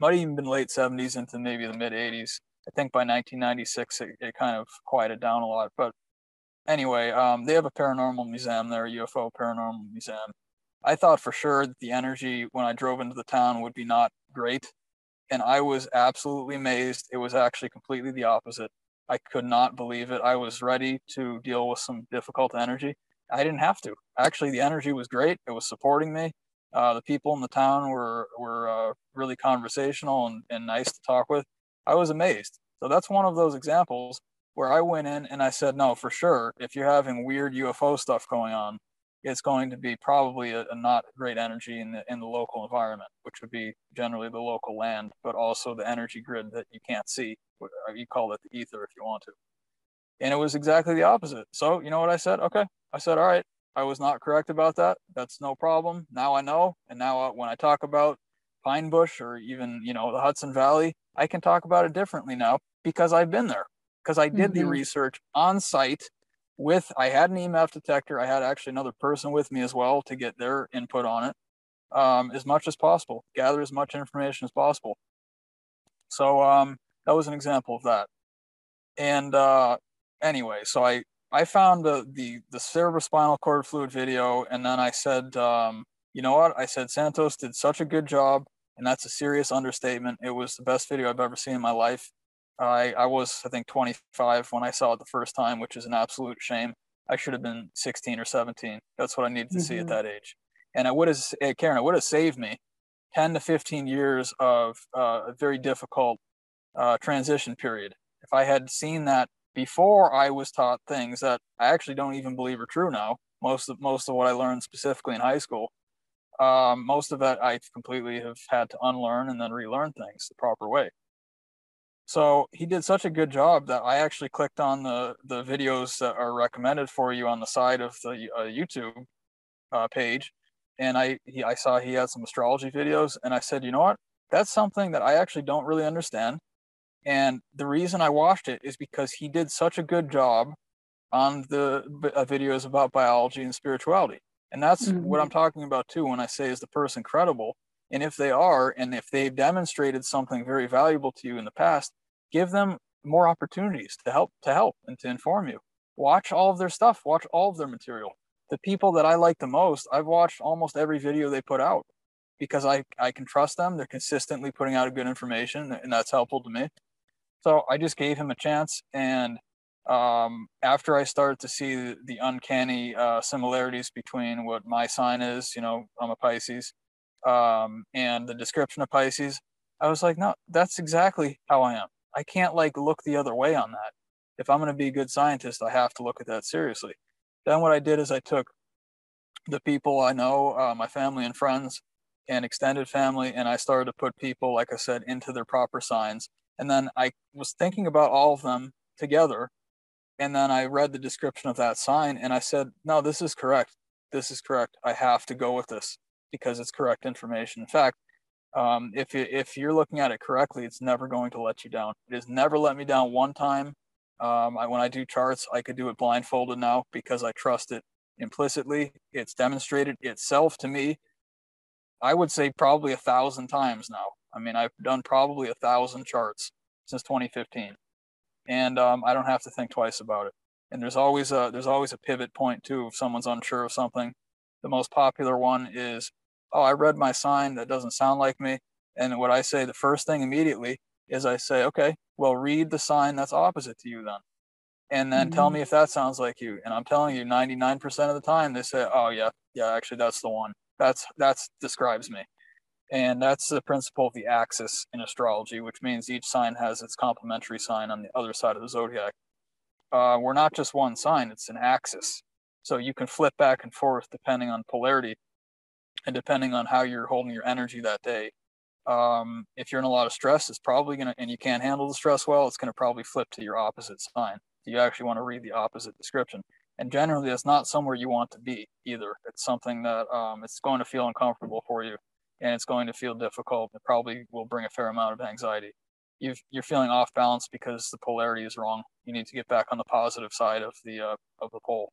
might have even been late 70s into maybe the mid 80s. I think by 1996, it, it kind of quieted down a lot. But anyway, um, they have a paranormal museum there, a UFO paranormal museum. I thought for sure that the energy when I drove into the town would be not great. And I was absolutely amazed. It was actually completely the opposite. I could not believe it. I was ready to deal with some difficult energy. I didn't have to. Actually, the energy was great. It was supporting me. Uh, the people in the town were were uh, really conversational and, and nice to talk with. I was amazed. So that's one of those examples where I went in and I said, no, for sure, if you're having weird UFO stuff going on, it's going to be probably a, a, not great energy in the in the local environment, which would be generally the local land, but also the energy grid that you can't see. You call it the ether if you want to. And it was exactly the opposite. So you know what I said? Okay, I said, all right, I was not correct about that. That's no problem. Now I know, and now uh, when I talk about Pine Bush or even you know the Hudson Valley, I can talk about it differently now because I've been there because I did mm-hmm. the research on site with I had an EMF detector. I had actually another person with me as well to get their input on it um, as much as possible, gather as much information as possible. So um, that was an example of that. And uh, anyway, so I I found the, the the cerebrospinal cord fluid video, and then I said, um, you know what? I said Santos did such a good job, and that's a serious understatement. It was the best video I've ever seen in my life. I, I was, I think, 25 when I saw it the first time, which is an absolute shame. I should have been 16 or 17. That's what I needed to mm-hmm. see at mm-hmm. that age. And it would have, eh, Karen, it would have saved me 10 to 15 years of uh, a very difficult uh, transition period. If I had seen that before I was taught things that I actually don't even believe are true now, most of most of what I learned specifically in high school, um, most of that I completely have had to unlearn and then relearn things the proper way. So he did such a good job that I actually clicked on the the videos that are recommended for you on the side of the uh, YouTube uh, page, and I he, I saw he had some astrology videos, and I said, you know what, that's something that I actually don't really understand, and the reason I watched it is because he did such a good job on the uh, videos about biology and spirituality, and that's mm-hmm. what I'm talking about too when I say is the person credible and if they are, and if they've demonstrated something very valuable to you in the past, give them more opportunities to help to help and to inform you. Watch all of their stuff, watch all of their material. The people that I like the most, I've watched almost every video they put out because I, I can trust them. They're consistently putting out good information, and that's helpful to me. So I just gave him a chance. And um, after I started to see the, the uncanny uh, similarities between what my sign is, you know, I'm a Pisces, um, and the description of Pisces, I was like, no, that's exactly how I am. I can't like look the other way on that. If I'm going to be a good scientist, I have to look at that seriously. Then what I did is I took the people I know, uh, my family and friends, and extended family, and I started to put people, like I said, into their proper signs. And then I was thinking about all of them together. And then I read the description of that sign and I said, no, this is correct. This is correct. I have to go with this because it's correct information. In fact, um, if you, if you're looking at it correctly, it's never going to let you down. It has never let me down one time. Um, I, when I do charts, I could do it blindfolded now because I trust it implicitly. It's demonstrated itself to me. I would say probably a thousand times now. I mean, I've done probably a thousand charts since 2015, and um, I don't have to think twice about it. And there's always a there's always a pivot point too. If someone's unsure of something, the most popular one is, oh, I read my sign that doesn't sound like me. And what I say, the first thing immediately is I say, okay, well, read the sign that's opposite to you then. And then mm-hmm. tell me if that sounds like you. And I'm telling you, 99% of the time they say, oh, yeah, yeah, actually, that's the one. That's, that's describes me. And that's the principle of the axis in astrology, which means each sign has its complementary sign on the other side of the zodiac. Uh, we're not just one sign, it's an axis. So you can flip back and forth depending on polarity and depending on how you're holding your energy that day. Um, if you're in a lot of stress, it's probably going to, and you can't handle the stress well, it's going to probably flip to your opposite sign. You actually want to read the opposite description. And generally, that's not somewhere you want to be either. It's something that um, it's going to feel uncomfortable for you. and it's going to feel difficult. It probably will bring a fair amount of anxiety. you are feeling off balance because the polarity is wrong. You need to get back on the positive side of the uh, of the pole.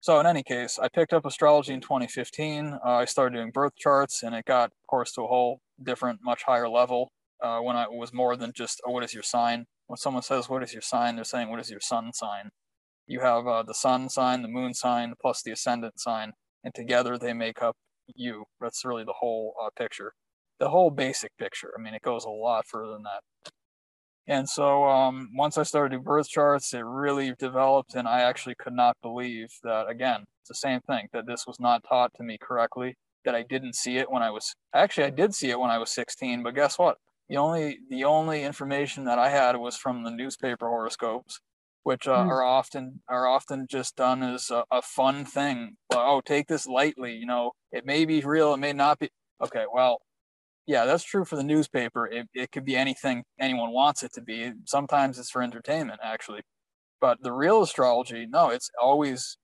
So in any case, I picked up astrology in 2015. Uh, I started doing birth charts, and it got, of course, to a whole different, much higher level uh, when I was more than just, oh, what is your sign? When someone says, what is your sign? They're saying, what is your sun sign? You have uh, the sun sign, the moon sign, plus the ascendant sign, and together they make up you. That's really the whole uh, picture, the whole basic picture. I mean, it goes a lot further than that. And so um, once I started doing birth charts, it really developed, and I actually could not believe that, again, it's the same thing, that this was not taught to me correctly, that I didn't see it when I was, actually, I did see it when I was 16, but guess what? The only, the only information that I had was from the newspaper horoscopes, which uh, mm. are often, are often just done as a, a fun thing. oh, take this lightly, you know, it may be real, it may not be. Okay, well, yeah, that's true for the newspaper. It, it could be anything anyone wants it to be. Sometimes it's for entertainment, actually. But the real astrology, no, it's always,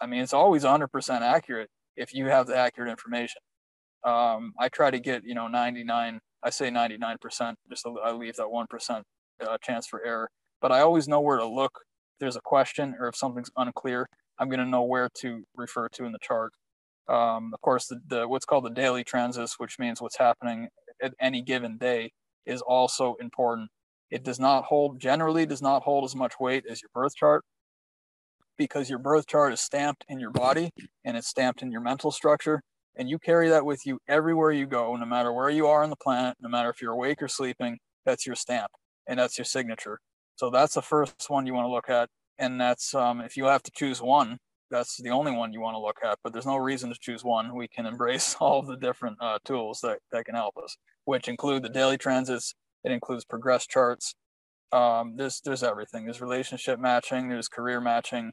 I mean, it's always 100% accurate if you have the accurate information. Um, I try to get, you know, 99, I say 99%, just I leave that 1% uh, chance for error. But I always know where to look. If there's a question or if something's unclear, I'm going to know where to refer to in the chart. Um, of course, the, the what's called the daily transits, which means what's happening at any given day, is also important. It does not hold, generally, does not hold as much weight as your birth chart because your birth chart is stamped in your body and it's stamped in your mental structure. And you carry that with you everywhere you go, no matter where you are on the planet, no matter if you're awake or sleeping, that's your stamp and that's your signature. So that's the first one you want to look at. And that's um, if you have to choose one, that's the only one you want to look at, but there's no reason to choose one. We can embrace all of the different uh, tools that, that can help us, which include the daily transits. It includes progress charts. Um, there's there's everything. There's relationship matching. There's career matching.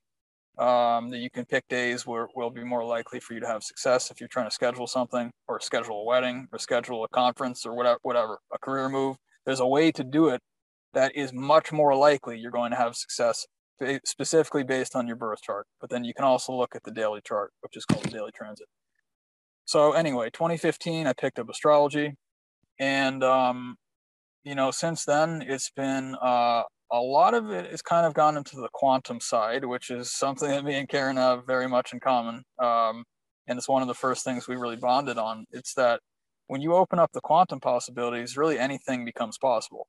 Um, that you can pick days where will be more likely for you to have success if you're trying to schedule something or schedule a wedding or schedule a conference or whatever, whatever, a career move. There's a way to do it that is much more likely you're going to have success specifically based on your birth chart. But then you can also look at the daily chart, which is called the daily transit. So anyway, 2015, I picked up astrology, and um, you know, since then it's been uh, a lot of it has kind of gone into the quantum side, which is something that me and Karen have very much in common. Um, and it's one of the first things we really bonded on. It's that when you open up the quantum possibilities, really anything becomes possible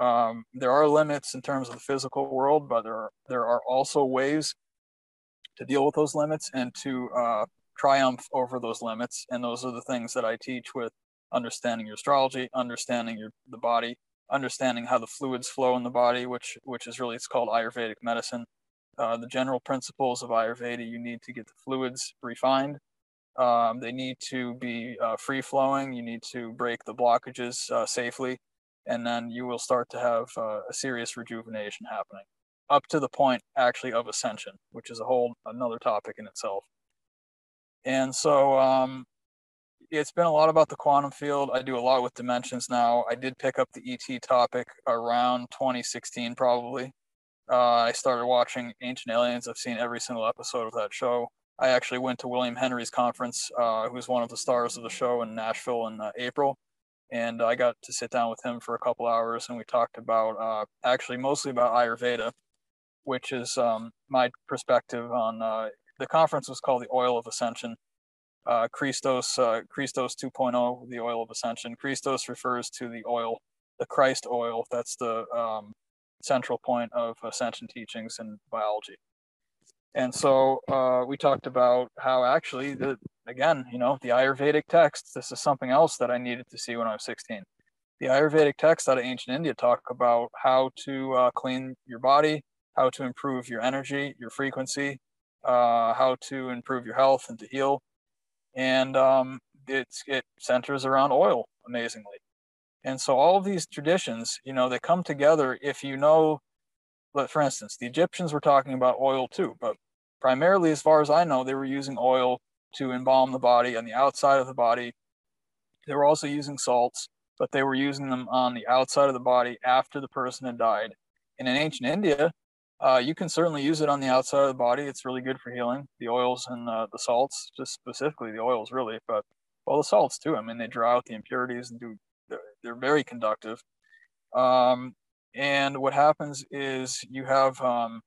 um, there are limits in terms of the physical world, but there are, there are also ways to deal with those limits and to uh, triumph over those limits. And those are the things that I teach with understanding your astrology, understanding your the body, understanding how the fluids flow in the body, which which is really it's called Ayurvedic medicine. Uh, the general principles of Ayurveda: you need to get the fluids refined. Um, they need to be uh, free flowing. You need to break the blockages uh, safely and then you will start to have uh, a serious rejuvenation happening. Up to the point actually of ascension which is a whole another topic in itself. And so um, it's been a lot about the quantum field. I do a lot with dimensions now. I did pick up the et topic around 2016 probably. Uh, i started watching ancient aliens. I've seen every single episode of that show. I actually went to william henry's conference uh, who's one of the stars of the show in nashville in uh, april and I got to sit down with him for a couple hours, and we talked about uh, actually mostly about Ayurveda, which is um, my perspective on uh, the conference was called the Oil of Ascension. uh, Christos, uh, Christos 2.0, the oil of ascension. Christos refers to the oil, the Christ oil. That's the um, central point of ascension teachings in biology. And so uh, we talked about how actually, the again, you know, the Ayurvedic text. This is something else that I needed to see when I was 16. The Ayurvedic text out of ancient India talk about how to uh, clean your body, how to improve your energy, your frequency, uh, how to improve your health and to heal and um, it's it centers around oil amazingly and so all of these traditions you know they come together if you know but for instance the egyptians were talking about oil too but primarily as far as i know they were using oil to embalm the body on the outside of the body they were also using salts but they were using them on the outside of the body after the person had died and in ancient india uh, you can certainly use it on the outside of the body. It's really good for healing. The oils and uh, the salts, just specifically the oils, really, but well, the salts too. I mean, they draw out the impurities and do. They're, they're very conductive. Um, and what happens is you have um,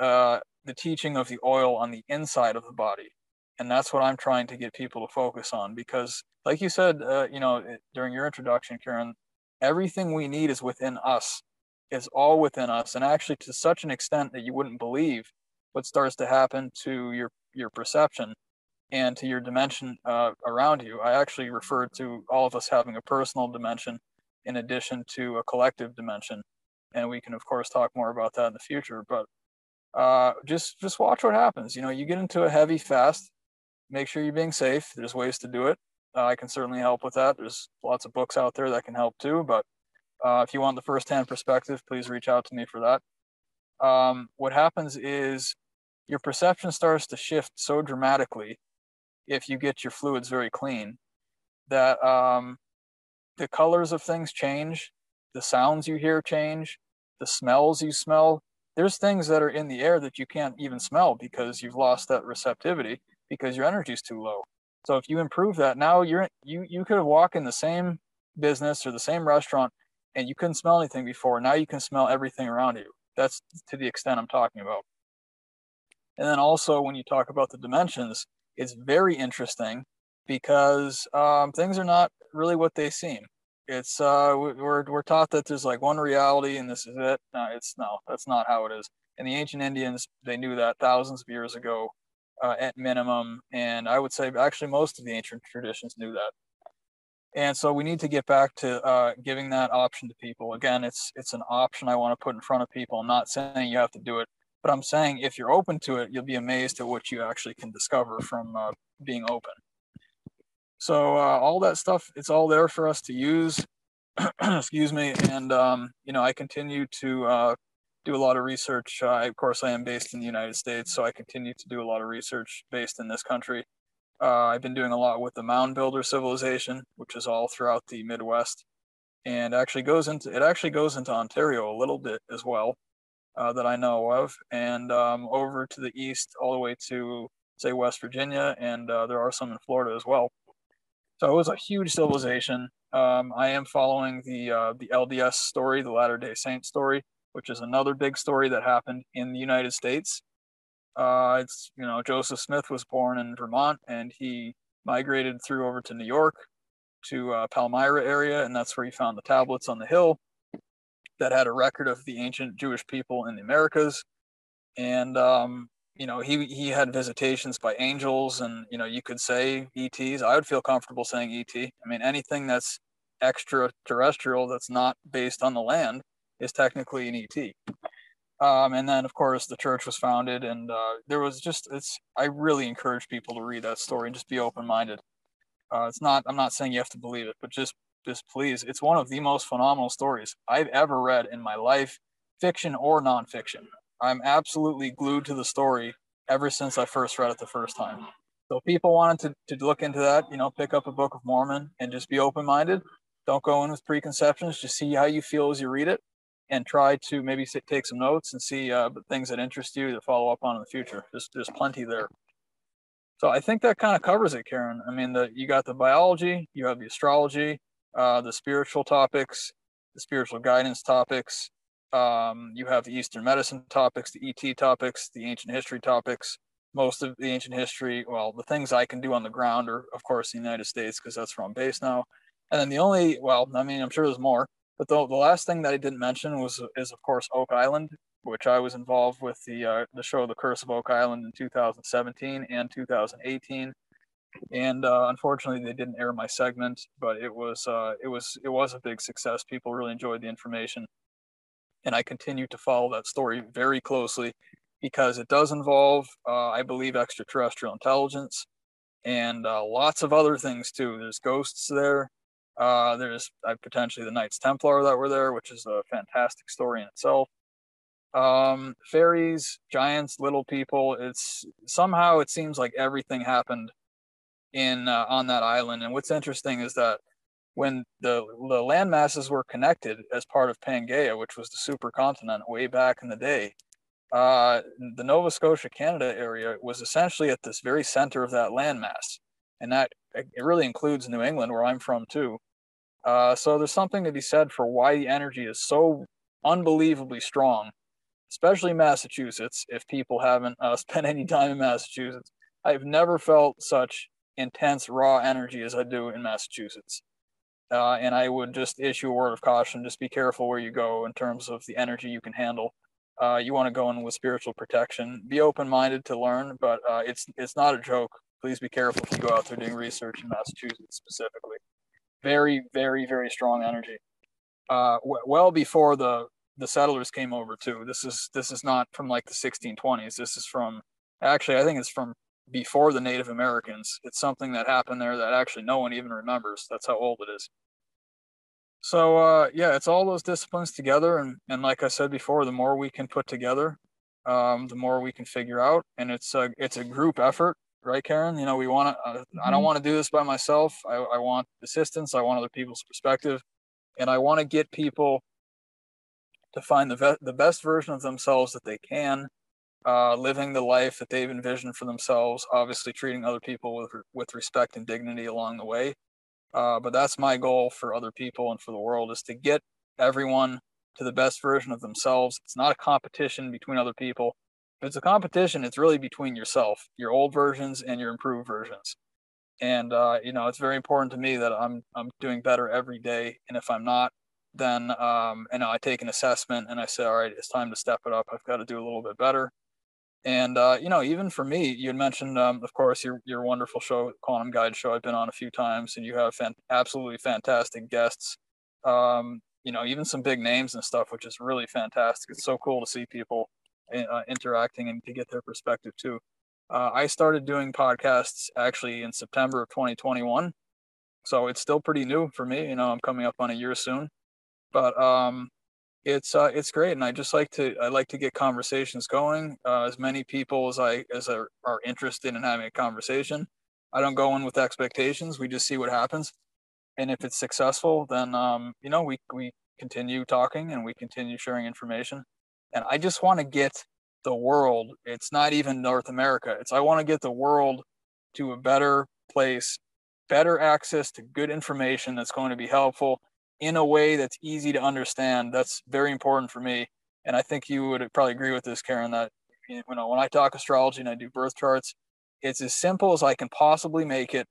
uh, the teaching of the oil on the inside of the body, and that's what I'm trying to get people to focus on because, like you said, uh, you know, during your introduction, Karen, everything we need is within us is all within us. And actually to such an extent that you wouldn't believe what starts to happen to your your perception and to your dimension uh, around you. I actually refer to all of us having a personal dimension in addition to a collective dimension. And we can of course talk more about that in the future but uh, just just watch what happens you know you get into a heavy fast make sure you're being safe there's ways to do it uh, i can certainly help with that there's lots of books out there that can help too but uh, if you want the first-hand perspective, please reach out to me for that. Um, what happens is your perception starts to shift so dramatically if you get your fluids very clean that um, the colors of things change, the sounds you hear change, the smells you smell. There's things that are in the air that you can't even smell because you've lost that receptivity because your energy is too low. So if you improve that, now you're you you could walk in the same business or the same restaurant and you couldn't smell anything before. Now you can smell everything around you. That's to the extent I'm talking about. And then also, when you talk about the dimensions, it's very interesting because um, things are not really what they seem. It's uh, we're we're taught that there's like one reality and this is it. No, it's no, that's not how it is. And the ancient Indians, they knew that thousands of years ago, uh, at minimum. And I would say actually most of the ancient traditions knew that and so we need to get back to uh, giving that option to people again it's it's an option i want to put in front of people i'm not saying you have to do it but i'm saying if you're open to it you'll be amazed at what you actually can discover from uh, being open so uh, all that stuff it's all there for us to use. Excuse me. And um, you know i continue to uh, do a lot of research. Of course i am based in the united states so i continue to do a lot of research based in this country. Uh, I've been doing a lot with the mound builder civilization, which is all throughout the Midwest, and actually goes into it actually goes into Ontario a little bit as well, uh, that I know of, and um, over to the east all the way to say West Virginia, and uh, there are some in Florida as well. So it was a huge civilization. Um, I am following the uh, the LDS story, the Latter Day Saint story, which is another big story that happened in the United States uh, it's you know Joseph Smith was born in Vermont and he migrated through over to New York to uh, Palmyra area and that's where he found the tablets on the hill that had a record of the ancient Jewish people in the Americas and um, you know he he had visitations by angels and you know you could say ETs I would feel comfortable saying ET I mean anything that's extraterrestrial that's not based on the land is technically an ET um, and then, of course, the church was founded, and uh, there was just it's. I really encourage people to read that story and just be open-minded. Uh, it's not. I'm not saying you have to believe it, but just just please. It's one of the most phenomenal stories I've ever read in my life, fiction or nonfiction. I'm absolutely glued to the story ever since I first read it the first time. So, people wanted to, to look into that, you know, pick up a Book of Mormon and just be open-minded. Don't go in with preconceptions. Just see how you feel as you read it and try to maybe take some notes and see uh, things that interest you to follow up on in the future. There's, there's plenty there. So I think that kind of covers it, Karen. I mean, the, you got the biology, you have the astrology, uh, the spiritual topics, the spiritual guidance topics. Um, you have the Eastern medicine topics, the ET topics, the ancient history topics. most of the ancient history. Well, the things I can do on the ground are, of course, the United States because that's where I'm based now. And then the only, well, I mean, I'm sure there's more, but the, the last thing that I didn't mention was, is of course, Oak Island, which I was involved with the uh, the show The Curse of Oak Island in 2017 and 2018. And uh, unfortunately, they didn't air my segment, but it was uh, it was it was a big success. People really enjoyed the information, and I continue to follow that story very closely because it does involve, uh, I believe, extraterrestrial intelligence and uh, lots of other things too. There's ghosts there. Uh, there's uh, potentially the Knights Templar that were there, which is a fantastic story in itself. Um, fairies, giants, little people. It's somehow it seems like everything happened in uh, on that island. And what's interesting is that when the the land masses were connected as part of Pangaea, which was the supercontinent way back in the day, uh, the Nova Scotia, Canada area was essentially at this very center of that landmass, and that it really includes New England, where I'm from too. Uh, so there's something to be said for why the energy is so unbelievably strong, especially Massachusetts. If people haven't uh, spent any time in Massachusetts, I've never felt such intense raw energy as I do in Massachusetts. Uh, and I would just issue a word of caution: just be careful where you go in terms of the energy you can handle uh, you want to go in with spiritual protection. Be open-minded to learn, but uh, it's it's not a joke. Please be careful if you go out there doing research in Massachusetts specifically. Very, very, very strong energy. Uh, w- well before the the settlers came over too. This is this is not from like the 1620s. This is from actually I think it's from before the Native Americans. It's something that happened there that actually no one even remembers. That's how old it is. So uh, yeah, it's all those disciplines together, and and like I said before, the more we can put together, um, the more we can figure out, and it's a it's a group effort, right, Karen? You know, we want to. Uh, mm-hmm. I don't mm-hmm. want to do this by myself. I, I want assistance. I want other people's perspective, and I want to get people to find the ve- the best version of themselves that they can, uh, living the life that they've envisioned for themselves. Obviously, treating other people with with respect and dignity along the way uh, but that's my goal for other people and for the world is to get everyone to the best version of themselves. It's not a competition between other people. If it's a competition, it's really between yourself, your old versions and your improved versions. And uh, you know, it's very important to me that I'm I'm doing better every day. And if I'm not, then um, you know, I take an assessment and I say, all right, it's time to step it up. I've got to do a little bit better. And uh, you know, even for me, you had mentioned, um, of course, your your wonderful show, Quantum Guide Show. I've been on a few times, and you have fan- absolutely fantastic guests. Um, you know, even some big names and stuff, which is really fantastic. It's so cool to see people uh, interacting and to get their perspective too. Uh, I started doing podcasts actually in September of 2021, so it's still pretty new for me. You know, I'm coming up on a year soon, but um, it's uh, it's great, and I just like to I like to get conversations going. Uh, as many people as I as are, are interested in having a conversation. I don't go in with expectations. We just see what happens, and if it's successful, then um, you know we we continue talking and we continue sharing information. And I just want to get the world. It's not even North America. It's I want to get the world to a better place, better access to good information that's going to be helpful in a way that's easy to understand. That's very important for me. And I think you would probably agree with this, Karen, that you know, when I talk astrology and I do birth charts, it's as simple as I can possibly make it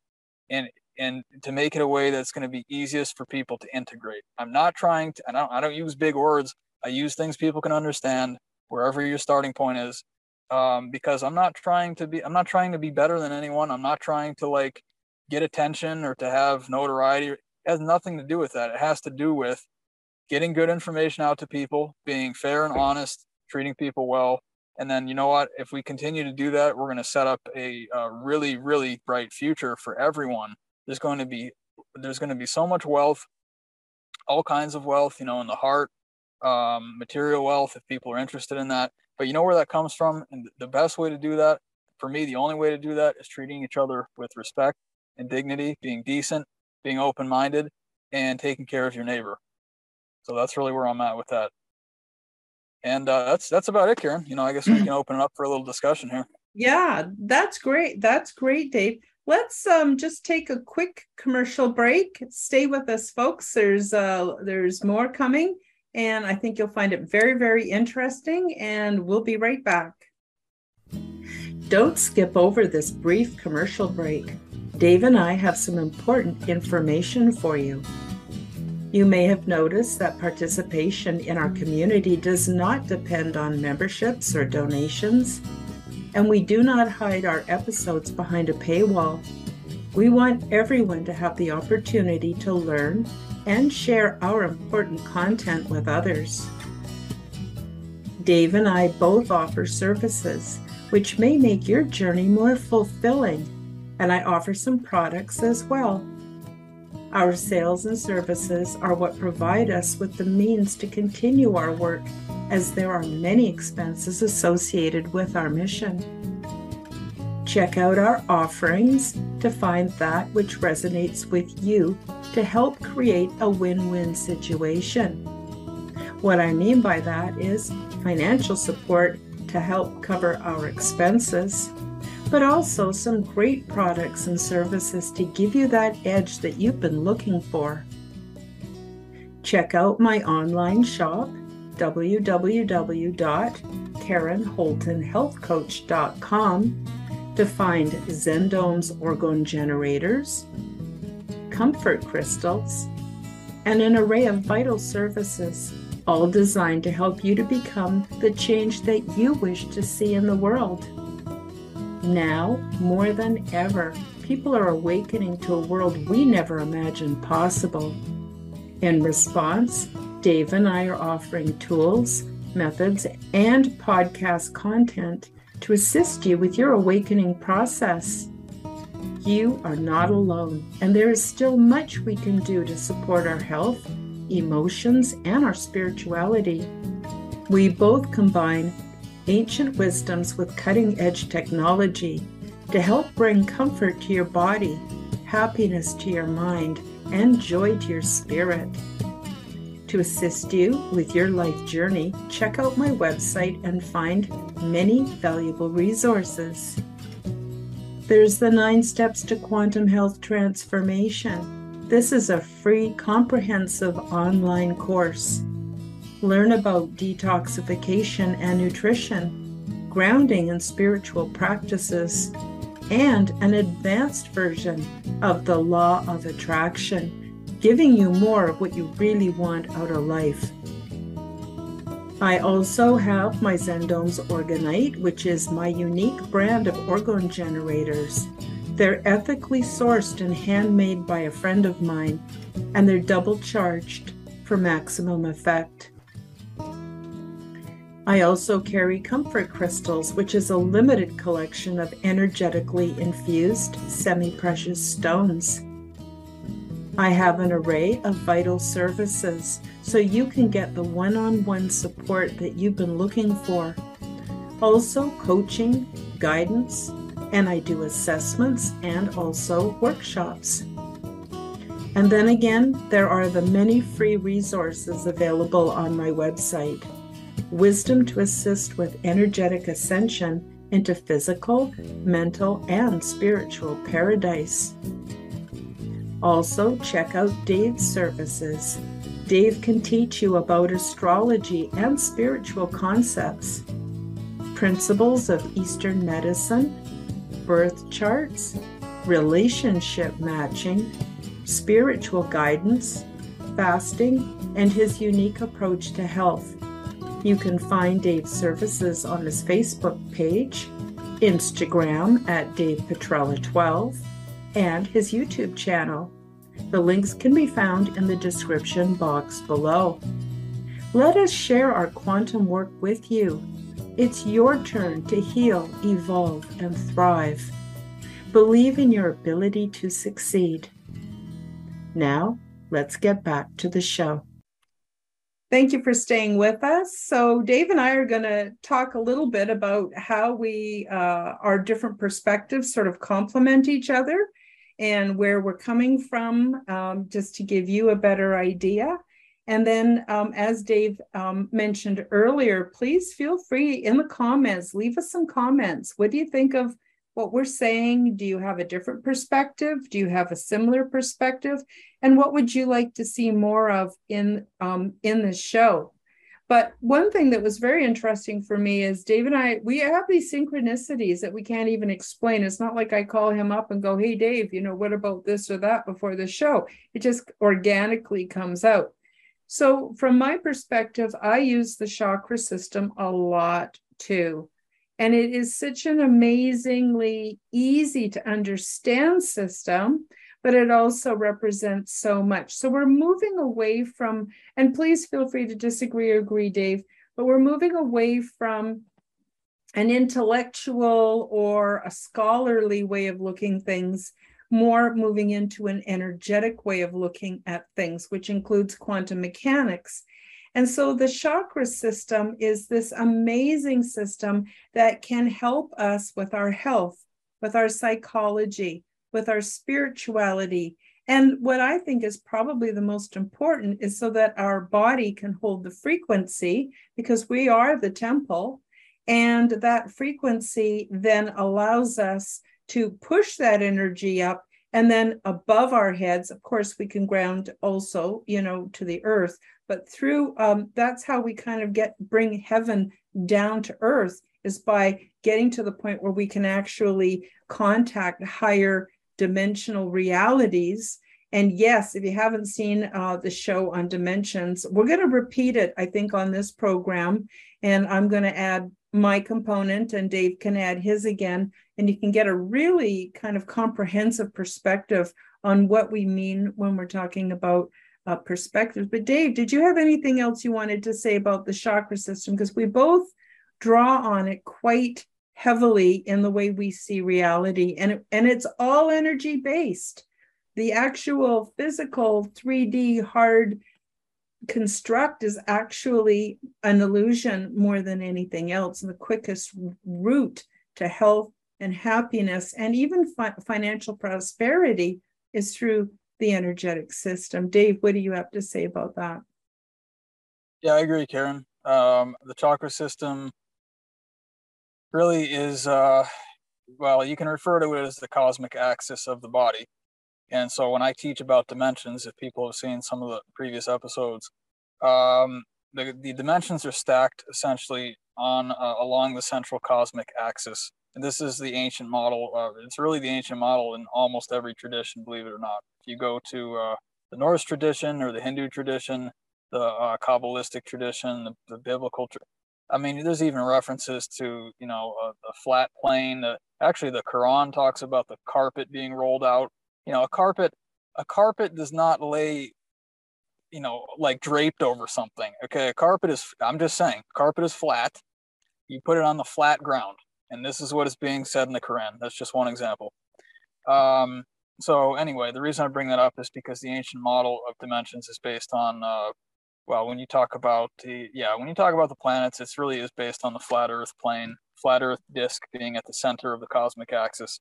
and and to make it a way that's going to be easiest for people to integrate. I'm not trying to I don't I don't use big words. I use things people can understand wherever your starting point is. Um, because I'm not trying to be I'm not trying to be better than anyone. I'm not trying to like get attention or to have notoriety has nothing to do with that. It has to do with getting good information out to people, being fair and honest, treating people well. And then, you know what? If we continue to do that, we're going to set up a, a really, really bright future for everyone. There's going to be there's going to be so much wealth, all kinds of wealth, you know, in the heart, um, material wealth, if people are interested in that. But you know where that comes from? And the best way to do that, for me, the only way to do that is treating each other with respect and dignity, being decent, being open minded, and taking care of your neighbor. So that's really where I'm at with that. And uh, that's that's about it, Karen. You know, I guess we can open it up for a little discussion here. Yeah, that's great. That's great, Dave. Let's um just take a quick commercial break. Stay with us, folks. There's uh there's more coming, and I think you'll find it very very interesting. And we'll be right back. Don't skip over this brief commercial break. Dave and I have some important information for you. You may have noticed that participation in our community does not depend on memberships or donations, and we do not hide our episodes behind a paywall. We want everyone to have the opportunity to learn and share our important content with others. Dave and I both offer services which may make your journey more fulfilling, and I offer some products as well. Our sales and services are what provide us with the means to continue our work, as there are many expenses associated with our mission. Check out our offerings to find that which resonates with you to help create a win win situation. What I mean by that is financial support to help cover our expenses but also some great products and services to give you that edge that you've been looking for. Check out my online shop, www.karenholtonhealthcoach.com, to find Zendome's orgone generators, comfort crystals, and an array of vital services, all designed to help you to become the change that you wish to see in the world. Now, more than ever, people are awakening to a world we never imagined possible. In response, Dave and I are offering tools, methods, and podcast content to assist you with your awakening process. You are not alone, and there is still much we can do to support our health, emotions, and our spirituality. We both combine ancient wisdoms with cutting edge technology to help bring comfort to your body, happiness to your mind, and joy to your spirit. To assist you with your life journey, check out my website and find many valuable resources. There's the nine steps to quantum health transformation. This is a free, comprehensive online course learn about detoxification and nutrition, grounding and spiritual practices, and an advanced version of the law of attraction, giving you more of what you really want out of life. I also have my Zendomes Orgonite, which is my unique brand of orgone generators. They're ethically sourced and handmade by a friend of mine, and they're double charged for maximum effect. I also carry Comfort Crystals, which is a limited collection of energetically infused semi precious stones. I have an array of vital services so you can get the one on one support that you've been looking for. Also, coaching, guidance, and I do assessments and also workshops. And then again, there are the many free resources available on my website wisdom to assist with energetic ascension into physical, mental, and spiritual paradise. Also, check out Dave's services. Dave can teach you about astrology and spiritual concepts, principles of Eastern medicine, birth charts, relationship matching, spiritual guidance, fasting, and his unique approach to health. You can find Dave's services on his Facebook page, Instagram at Dave Petrella 12, and his YouTube channel. The links can be found in the description box below. Let us share our quantum work with you. It's your turn to heal, evolve, and thrive. Believe in your ability to succeed. Now, let's get back to the show. Thank you for staying with us. So, Dave and I are going to talk a little bit about how we, uh, our different perspectives sort of complement each other and where we're coming from, um, just to give you a better idea. And then, um, as Dave um, mentioned earlier, please feel free in the comments, leave us some comments. What do you think of what we're saying? Do you have a different perspective? Do you have a similar perspective? And what would you like to see more of in um, in the show? But one thing that was very interesting for me is Dave and I, we have these synchronicities that we can't even explain. It's not like I call him up and go, Hey, Dave, you know, what about this or that before the show? It just organically comes out. So, from my perspective, I use the chakra system a lot too. And it is such an amazingly easy to understand system but it also represents so much. So we're moving away from, and please feel free to disagree or agree, Dave, but we're moving away from an intellectual or a scholarly way of looking things more moving into an energetic way of looking at things which includes quantum mechanics and so the chakra system is this amazing system that can help us with our health with our psychology with our spirituality. And what I think is probably the most important is so that our body can hold the frequency because we are the temple. And that frequency then allows us to push that energy up. And then above our heads, of course, we can ground also, you know, to the earth. But through um, that's how we kind of get bring heaven down to earth is by getting to the point where we can actually contact higher dimensional realities. And yes, if you haven't seen uh, the show on dimensions, we're going to repeat it, I think, on this program. And I'm going to add my component, and Dave can add his again. And you can get a really kind of comprehensive perspective on what we mean when we're talking about uh, perspectives. But Dave, did you have anything else you wanted to say about the chakra system? Because we both draw on it quite heavily in the way we see reality and and it's all energy based the actual physical 3d hard construct is actually an illusion more than anything else and the quickest route to health and happiness and even fi- financial prosperity is through the energetic system. Dave what do you have to say about that? Yeah i agree karen. Um, the chakra system really is uh, well you can refer to it as the cosmic axis of the body. And so when i teach about dimensions if people have seen some of the previous episodes um, the, the dimensions are stacked essentially on uh, along the central cosmic axis this is the ancient model uh, it's really the ancient model in almost every tradition believe it or not if you go to uh, the norse tradition or the hindu tradition the uh, kabbalistic tradition the, the biblical I mean, there's even references to, you know, a, a flat plane. Uh, actually, the Quran talks about the carpet being rolled out. You know, a carpet, a carpet does not lay, you know, like draped over something. Okay, a carpet is. I'm just saying, carpet is flat. You put it on the flat ground, and this is what is being said in the Quran. That's just one example. Um, so anyway, the reason I bring that up is because the ancient model of dimensions is based on uh, well, when you talk about the yeah, when you talk about the planets, it's really is based on the flat Earth plane, flat Earth disk being at the center of the cosmic axis.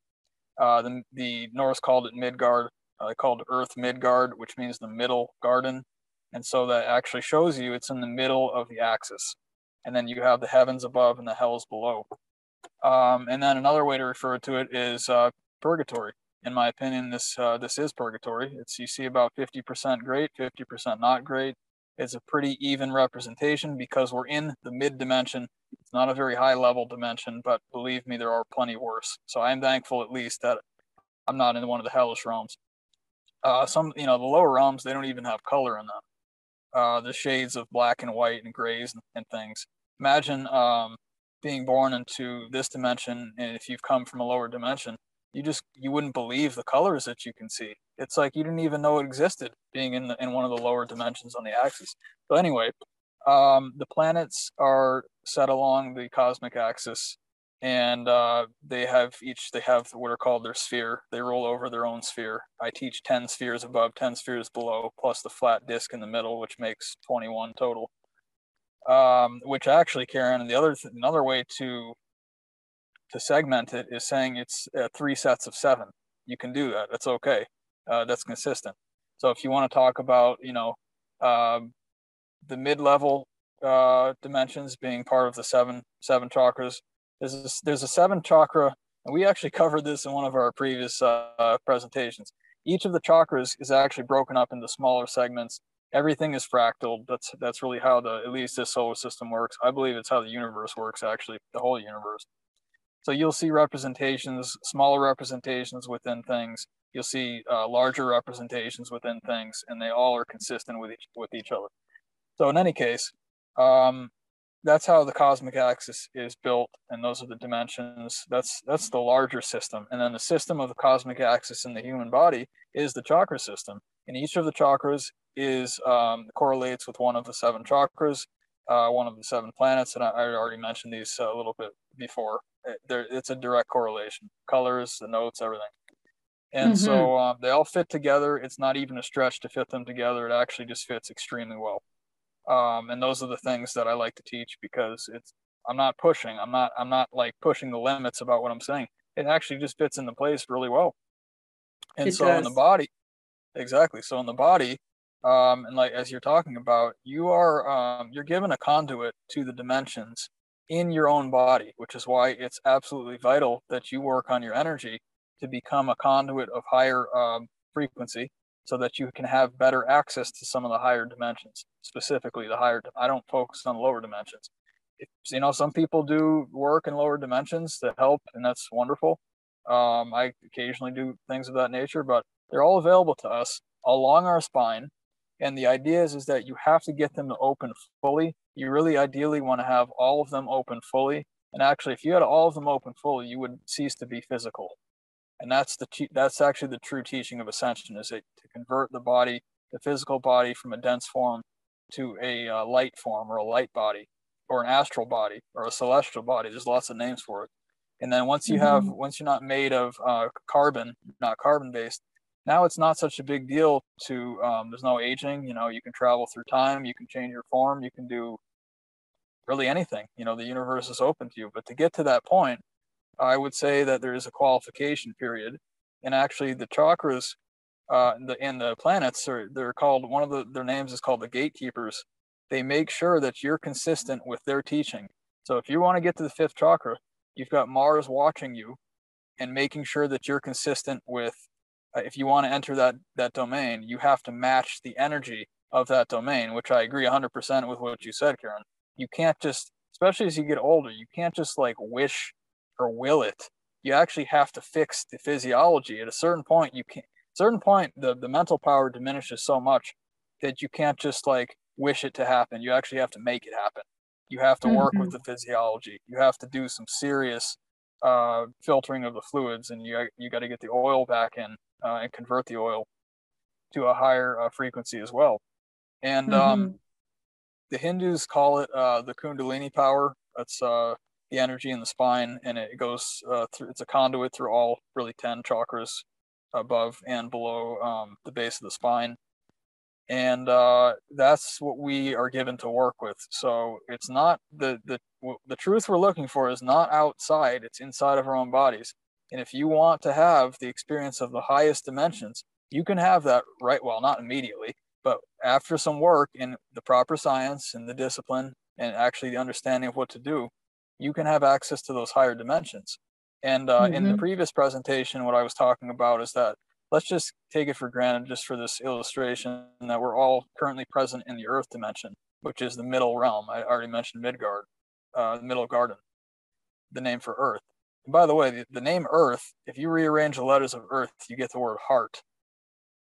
Uh, the the Norse called it Midgard. Uh, they called Earth Midgard, which means the middle garden, and so that actually shows you it's in the middle of the axis. And then you have the heavens above and the hells below. Um, and then another way to refer to it is uh, purgatory. In my opinion, this uh, this is purgatory. It's you see about 50% great, 50% not great, it's a pretty even representation because we're in the mid dimension. It's not a very high level dimension, but believe me, there are plenty worse. So I'm thankful at least that I'm not in one of the hellish realms. Uh, some, you know, the lower realms, they don't even have color in them. Uh, the shades of black and white and grays and, and things. Imagine um, being born into this dimension, and if you've come from a lower dimension, you just you wouldn't believe the colors that you can see. It's like you didn't even know it existed, being in the, in one of the lower dimensions on the axis. But anyway, um, the planets are set along the cosmic axis, and uh, they have each they have what are called their sphere. They roll over their own sphere. I teach ten spheres above, ten spheres below, plus the flat disk in the middle, which makes twenty-one total. Um, which actually, Karen, and the other th- another way to to segment it is saying it's uh, three sets of seven. You can do that. That's okay. Uh, that's consistent. So if you want to talk about, you know, uh, the mid-level uh, dimensions being part of the seven seven chakras, there's a, there's a seven chakra, and we actually covered this in one of our previous uh, presentations. Each of the chakras is actually broken up into smaller segments everything is fractal. That's that's really how the at least this solar system works. I believe it's how the universe works. Actually, the whole universe. So you'll see representations, smaller representations within things. You'll see uh, larger representations within things, and they all are consistent with each with each other. So in any case, um, that's how the cosmic axis is built, and those are the dimensions. That's that's the larger system, and then the system of the cosmic axis in the human body is the chakra system, and each of the chakras is um, correlates with one of the seven chakras, uh, one of the seven planets, and I, I already mentioned these a little bit before. It, there, it's a direct correlation. Colors, the notes, everything. And mm-hmm. so um, they all fit together. It's not even a stretch to fit them together. It actually just fits extremely well. Um, and those are the things that I like to teach because it's I'm not pushing. I'm not I'm not like pushing the limits about what I'm saying. It actually just fits into place really well. And it so does. in the body, exactly. So in the body, um, and like as you're talking about, you are um, you're given a conduit to the dimensions in your own body, which is why it's absolutely vital that you work on your energy to become a conduit of higher um, frequency so that you can have better access to some of the higher dimensions, specifically the higher. I don't focus on lower dimensions. If, you know, some people do work in lower dimensions that help, and that's wonderful. Um, I occasionally do things of that nature, but they're all available to us along our spine. And the idea is, is that you have to get them to open fully. You really ideally want to have all of them open fully. And actually, if you had all of them open fully, you would cease to be physical and that's the that's actually the true teaching of ascension is it to convert the body the physical body from a dense form to a uh, light form or a light body or an astral body or a celestial body there's lots of names for it and then once you mm-hmm. have once you're not made of uh, carbon not carbon based now it's not such a big deal to um, there's no aging you know you can travel through time you can change your form you can do really anything you know the universe is open to you but to get to that point I would say that there is a qualification period, and actually the chakras uh, the, and the planets are they're called one of the, their names is called the gatekeepers. They make sure that you're consistent with their teaching. So if you want to get to the fifth chakra, you've got Mars watching you and making sure that you're consistent with. Uh, if you want to enter that that domain, you have to match the energy of that domain, which I agree 100% with what you said, Karen. You can't just, especially as you get older, you can't just like wish or will it. You actually have to fix the physiology. At a certain point, you can't. Certain point, the the mental power diminishes so much that you can't just like wish it to happen. You actually have to make it happen. You have to work mm-hmm. with the physiology. You have to do some serious uh, filtering of the fluids, and you you got to get the oil back in uh, and convert the oil to a higher uh, frequency as well. And um, mm-hmm. um, the Hindus call it uh, the Kundalini power. That's uh, the energy in the spine, and it goes uh, through. It's a conduit through all really ten chakras above and below um, the base of the spine, and uh, that's what we are given to work with. So it's not the the the truth we're looking for is not outside; it's inside of our own bodies. And if you want to have the experience of the highest dimensions, you can have that right. Well, not immediately, but after some work in the proper science and the discipline and actually the understanding of what to do, you can have access to those higher dimensions. And uh, mm-hmm. in the mm-hmm. previous presentation, what I was talking about is that let's just take it for granted, just for this illustration, that we're all currently present in the Earth dimension, which is the middle realm. I already mentioned Midgard, uh, the middle garden, the name for Earth. By the way, the, the name Earth, if you rearrange the letters of Earth, you get the word heart.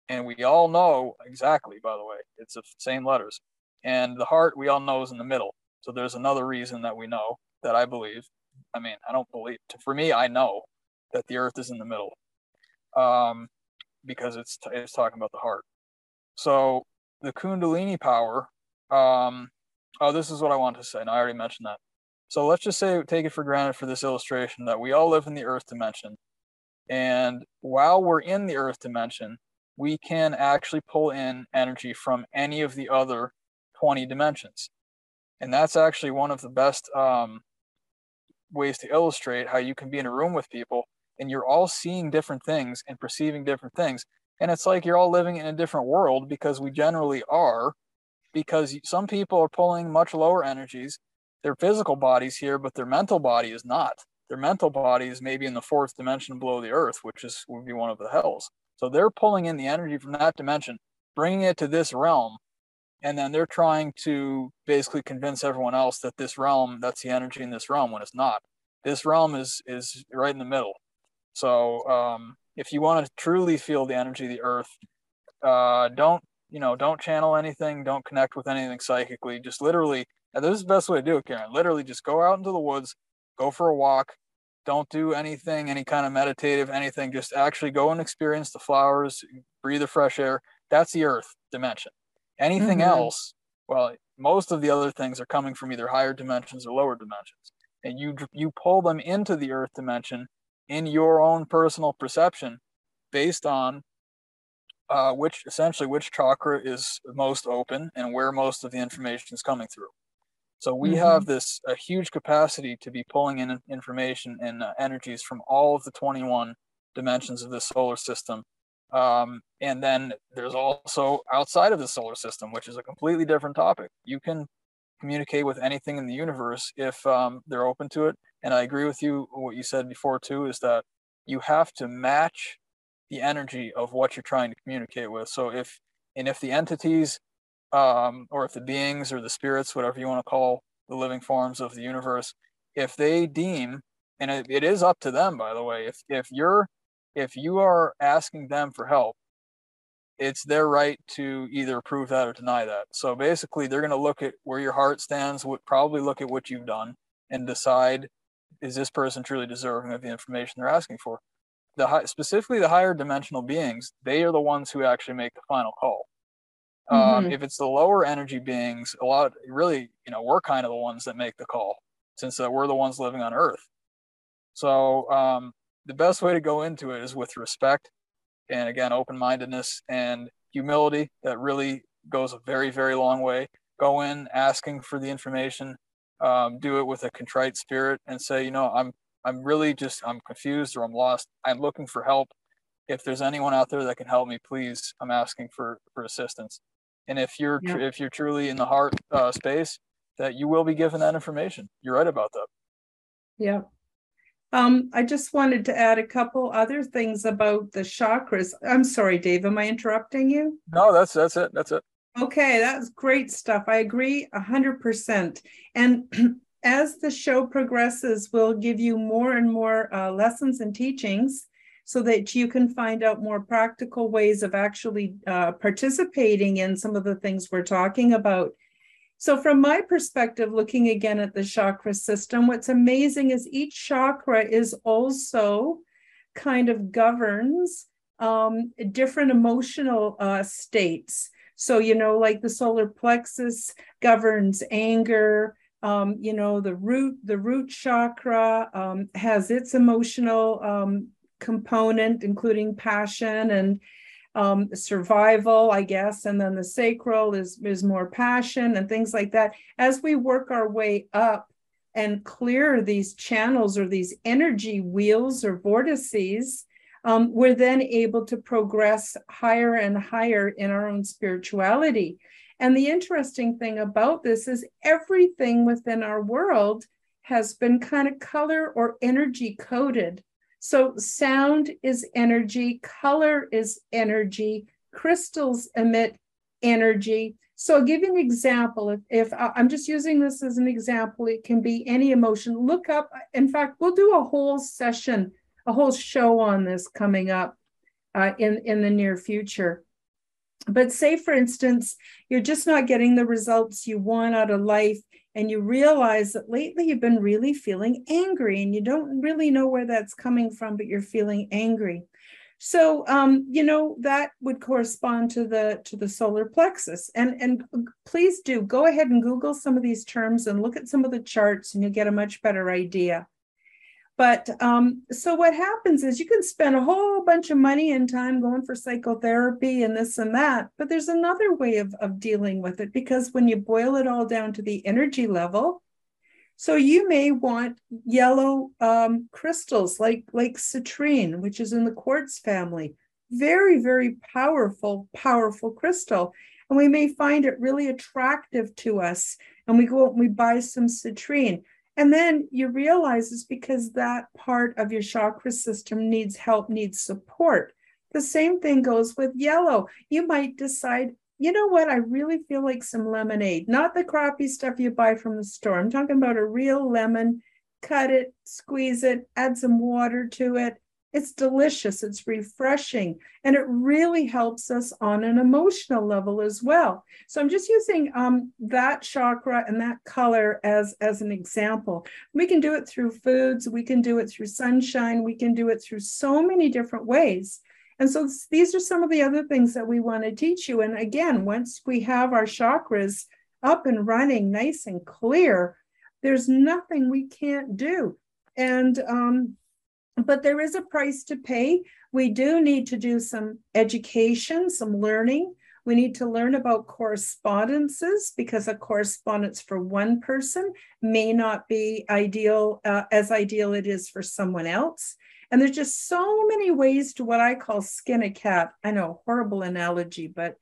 And we all know exactly, by the way, it's the same letters. And the heart we all know is in the middle. So there's another reason that we know that I believe. I mean, I don't believe. For me, I know that the Earth is in the middle, um, because it's t- it's talking about the heart. So the Kundalini power. Um, oh, this is what I want to say. And I already mentioned that. So let's just say, take it for granted for this illustration that we all live in the Earth dimension, and while we're in the Earth dimension, we can actually pull in energy from any of the other 20 dimensions. And that's actually one of the best um, ways to illustrate how you can be in a room with people and you're all seeing different things and perceiving different things. And it's like you're all living in a different world because we generally are, because some people are pulling much lower energies, their physical bodies here, but their mental body is not. Their mental body is maybe in the fourth dimension below the earth, which is would be one of the hells. So they're pulling in the energy from that dimension, bringing it to this realm, and then they're trying to basically convince everyone else that this realm that's the energy in this realm when it's not this realm is is right in the middle so um, if you want to truly feel the energy of the earth uh, don't you know don't channel anything don't connect with anything psychically just literally and this is the best way to do it karen literally just go out into the woods go for a walk don't do anything any kind of meditative anything just actually go and experience the flowers breathe the fresh air that's the earth dimension Anything mm-hmm. else, well, most of the other things are coming from either higher dimensions or lower dimensions. And you you pull them into the earth dimension in your own personal perception based on uh, which essentially which chakra is most open and where most of the information is coming through. So we mm-hmm. have this a huge capacity to be pulling in information and uh, energies from all of the 21 dimensions of the solar system um, and then there's also outside of the solar system, which is a completely different topic. You can communicate with anything in the universe if um, they're open to it. And I agree with you. What you said before too is that you have to match the energy of what you're trying to communicate with. So if and if the entities um, or if the beings or the spirits, whatever you want to call the living forms of the universe, if they deem, and it, it is up to them, by the way, if if you're if you are asking them for help, it's their right to either approve that or deny that. So basically, they're going to look at where your heart stands, would probably look at what you've done, and decide is this person truly deserving of the information they're asking for. The high, specifically the higher dimensional beings, they are the ones who actually make the final call. Um, mm-hmm. Um, if it's the lower energy beings, a lot really, you know, we're kind of the ones that make the call since uh, we're the ones living on Earth. So um, the best way to go into it is with respect and again open-mindedness and humility. That really goes a very very long way. Go in asking for the information um, do it with a contrite spirit and say you know i'm i'm really just i'm confused or i'm lost. I'm looking for help. If there's anyone out there that can help me please i'm asking for for assistance and if you're if you're truly in the heart uh, space that you will be given that information you're right about that yeah um, I just wanted to add a couple other things about the chakras. I'm sorry, Dave, am I interrupting you? No, that's that's it. That's it. Okay, that's great stuff. I agree 100%. And as the show progresses, we'll give you more and more uh, lessons and teachings so that you can find out more practical ways of actually uh, participating in some of the things we're talking about. So, from my perspective, looking again at the chakra system, what's amazing is each chakra is also kind of governs um, different emotional uh, states. So, you know, like the solar plexus governs anger. Um, you know, the root, the root chakra um, has its emotional um, component, including passion and um, survival, I guess, and then the sacral is is more passion and things like that. As we work our way up and clear these channels or these energy wheels or vortices, um, we're then able to progress higher and higher in our own spirituality. And the interesting thing about this is everything within our world has been kind of color or energy coded so sound is energy, color is energy, crystals emit energy. So I'll give you an example. If, if I'm just using this as an example, it can be any emotion. Look up, in fact, we'll do a whole session, a whole show on this coming up uh, in, in the near future. But say, for instance, you're just not getting the results you want out of life and you realize that lately you've been really feeling angry and you don't really know where that's coming from but you're feeling angry. So um, you know that would correspond to the to the solar plexus. And and please do go ahead and google some of these terms and look at some of the charts and you'll get a much better idea but um, so what happens is you can spend a whole bunch of money and time going for psychotherapy and this and that. But there's another way of, of dealing with it because when you boil it all down to the energy level, so you may want yellow um, crystals like like citrine, which is in the quartz family. Very, very powerful, powerful crystal. And we may find it really attractive to us. And we go and we buy some citrine. And then you realize it's because that part of your chakra system needs help, needs support. The same thing goes with yellow. You might decide you know what? I really feel like some lemonade, not the crappy stuff you buy from the store. I'm talking about a real lemon. Cut it, squeeze it, add some water to it. It's delicious, it's refreshing, and it really helps us on an emotional level as well. So I'm just using um, that chakra and that color as, as an example. We can do it through foods, we can do it through sunshine, we can do it through so many different ways. And so these are some of the other things that we want to teach you. And again, once we have our chakras up and running nice and clear, there's nothing we can't do. And, um, but there is a price to pay. We do need to do some education, some learning. We need to learn about correspondences because a correspondence for one person may not be ideal uh, as ideal it is for someone else. And there's just so many ways to what I call skin a cat. I know, horrible analogy, but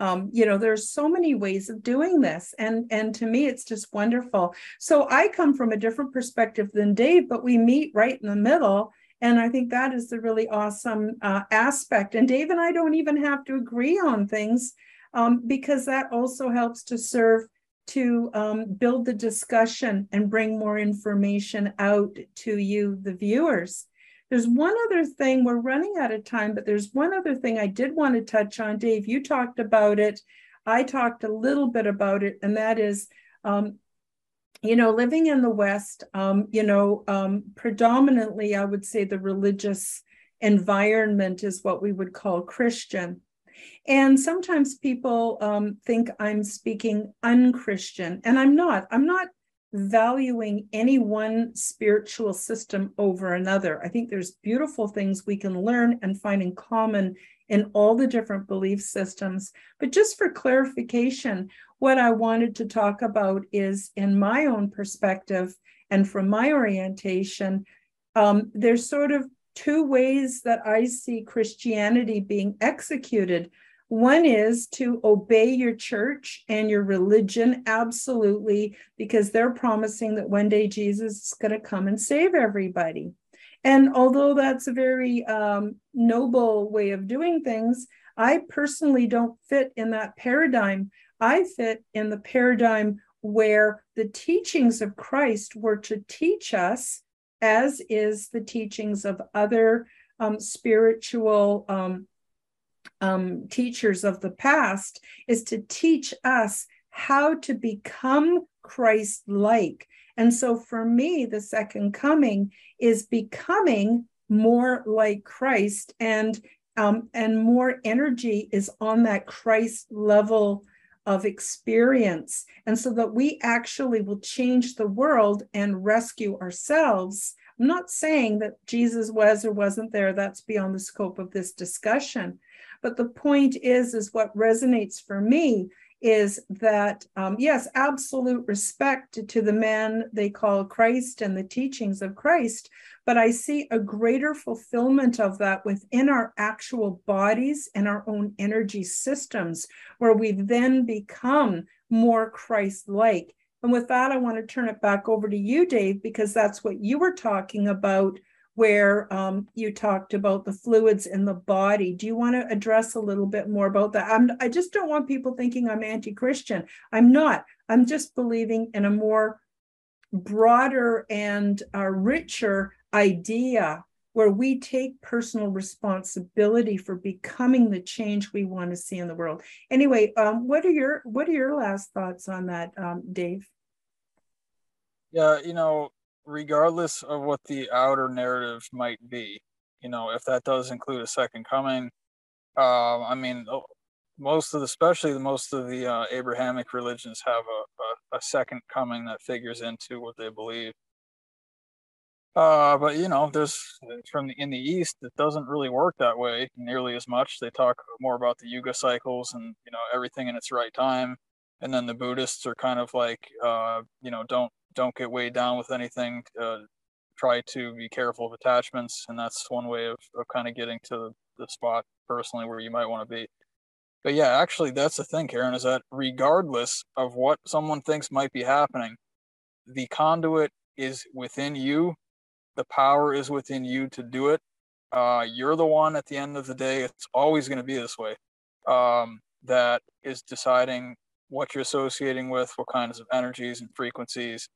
um, you know, there's so many ways of doing this. And, and to me, it's just wonderful. So I come from a different perspective than Dave, but we meet right in the middle. And I think that is the really awesome uh, aspect. And Dave and I don't even have to agree on things um, because that also helps to serve to um, build the discussion and bring more information out to you, the viewers. There's one other thing, we're running out of time, but there's one other thing I did want to touch on. Dave, you talked about it. I talked a little bit about it, and that is, um, you know, living in the West, um, you know, um, predominantly, I would say the religious environment is what we would call Christian. And sometimes people um, think I'm speaking unchristian, and I'm not. I'm not valuing any one spiritual system over another. I think there's beautiful things we can learn and find in common in all the different belief systems. But just for clarification, what I wanted to talk about is in my own perspective and from my orientation, um, there's sort of two ways that I see Christianity being executed. One is to obey your church and your religion, absolutely, because they're promising that one day Jesus is going to come and save everybody. And although that's a very um, noble way of doing things, I personally don't fit in that paradigm. I fit in the paradigm where the teachings of Christ were to teach us, as is the teachings of other um, spiritual um, um, teachers of the past is to teach us how to become Christ like. And so for me, the second coming is becoming more like Christ and um, and more energy is on that Christ level of experience. And so that we actually will change the world and rescue ourselves. I'm not saying that Jesus was or wasn't there, that's beyond the scope of this discussion. But the point is, is what resonates for me is that, um, yes, absolute respect to the man they call Christ and the teachings of Christ, but I see a greater fulfillment of that within our actual bodies and our own energy systems, where we've then become more Christ like. And with that, I want to turn it back over to you, Dave, because that's what you were talking about where um, you talked about the fluids in the body. Do you want to address a little bit more about that? I'm, I just don't want people thinking I'm anti Christian. I'm not. I'm just believing in a more broader and uh, richer idea where we take personal responsibility for becoming the change we want to see in the world. Anyway, um, what are your what are your last thoughts on that, um, Dave? Yeah, you know, regardless of what the outer narrative might be, you know, if that does include a second coming, uh, I mean, most of the, especially the most of the uh, Abrahamic religions have a, a, a, second coming that figures into what they believe. Uh, but you know, there's from the, in the East, it doesn't really work that way nearly as much. They talk more about the Yuga cycles and you know everything in its right time. And then the Buddhists are kind of like, uh, you know, don't don't get weighed down with anything. Uh, try to be careful of attachments, and that's one way of, of kind of getting to the spot personally where you might want to be. But yeah, actually, that's the thing, Karen, is that regardless of what someone thinks might be happening, the conduit is within you. The power is within you to do it. Uh, you're the one at the end of the day. It's always going to be this way. Um, that is deciding what you're associating with, what kinds of energies and frequencies,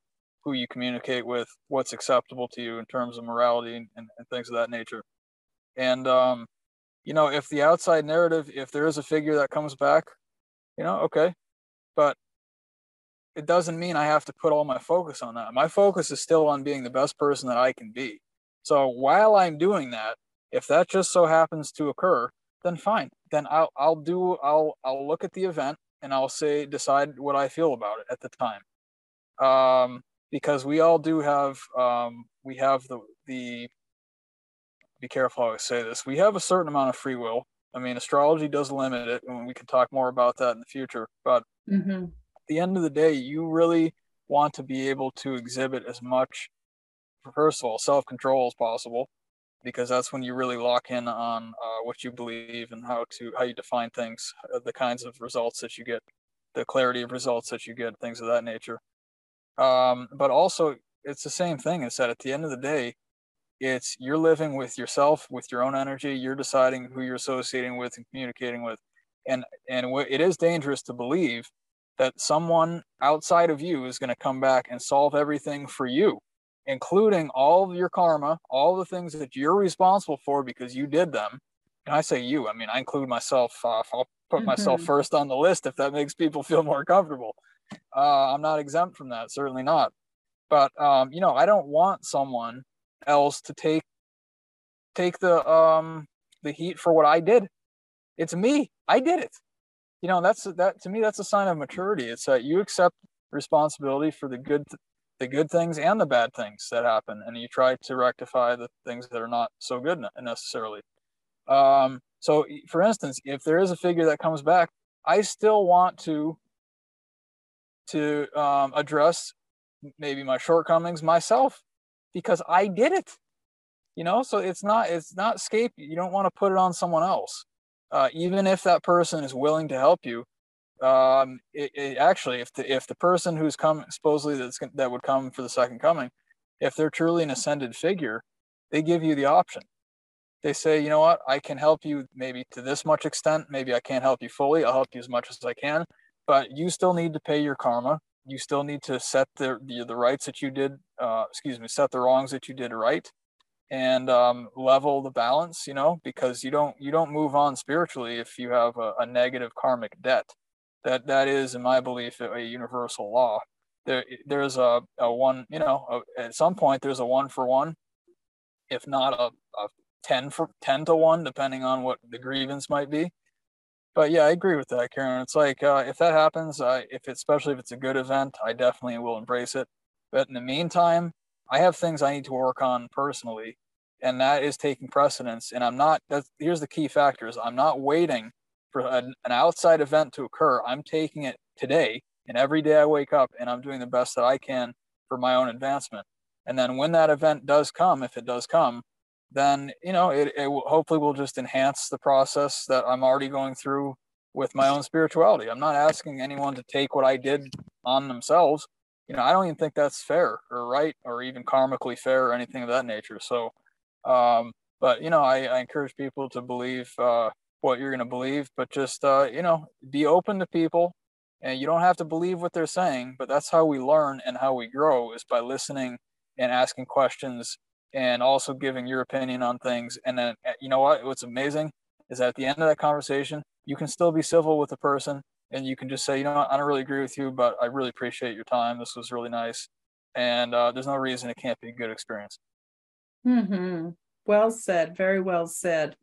who you communicate with, what's acceptable to you in terms of morality and, and, things of that nature. And um, you know, if the outside narrative, if there is a figure that comes back, you know, okay, but it doesn't mean I have to put all my focus on that. My focus is still on being the best person that I can be. So while I'm doing that, if that just so happens to occur, then fine. Then I'll I'll do I'll I'll look at the event and I'll say decide what I feel about it at the time. Um, because we all do have um, we have the the be careful how I say this. We have a certain amount of free will. I mean, astrology does limit it, and we can talk more about that in the future. But mm-hmm. at the end of the day, you really want to be able to exhibit as much, first of all, self control as possible, because that's when you really lock in on uh, what you believe and how to how you define things, uh, the kinds of results that you get, the clarity of results that you get, things of that nature. Um, but also, it's the same thing. Is that at the end of the day, it's you're living with yourself with your own energy you're deciding who you're associating with and communicating with and and it is dangerous to believe that someone outside of you is going to come back and solve everything for you including all of your karma all the things that you're responsible for because you did them and i say you i mean i include myself uh, i'll put mm-hmm. myself first on the list if that makes people feel more comfortable uh, i'm not exempt from that certainly not but um, you know i don't want someone else to take take the um the heat for what I did. It's me. I did it. You know, that's that to me that's a sign of maturity. It's that you accept responsibility for the good the good things and the bad things that happen and you try to rectify the things that are not so good necessarily. Um so for instance, if there is a figure that comes back, I still want to to um, address maybe my shortcomings myself because I did it. You know, so it's not it's not scape. You don't want to put it on someone else, uh, even if that person is willing to help you. Um, it, it actually, if the if the person who's come supposedly that's that would come for the second coming, if they're truly an ascended figure, they give you the option. They say, you know what, I can help you maybe to this much extent. Maybe I can't help you fully. I'll help you as much as I can, but you still need to pay your karma. You still need to set the the, the rights that you did uh, excuse me set the wrongs that you did right and um, level the balance you know because you don't you don't move on spiritually if you have a, a negative karmic debt. That that is in my belief a, universal law. There there's a, a one you know a, at some point there's a one for one if not a, a 10 for 10 to 1 depending on what the grievance might be but yeah, I agree with that, Karen. It's like uh, if that happens, uh, if it's, especially if it's a good event, I definitely will embrace it. But in the meantime, I have things I need to work on personally, and that is taking precedence. And I'm not. That's, here's the key factors. I'm not waiting for an, an outside event to occur. I'm taking it today, and every day I wake up, and I'm doing the best that I can for my own advancement. And then when that event does come, if it does come, then you know it, it will, hopefully will just enhance the process that i'm already going through with my own spirituality. I'm not asking anyone to take what i did on themselves. You know i don't even think that's fair or right or even karmically fair or anything of that nature. So um but you know i, I encourage people to believe uh what you're going to believe but just uh you know be open to people. And you don't have to believe what they're saying but that's how we learn and how we grow is by listening and asking questions and also giving your opinion on things. And then, eh, you know what? What's amazing is at the end of that conversation, you can still be civil with the person and you can just say, you know, what? I don't really agree with you, but I really appreciate your time. This was really nice. And uh, there's no reason it can't be a good experience. Hmm. Well said. Very well said.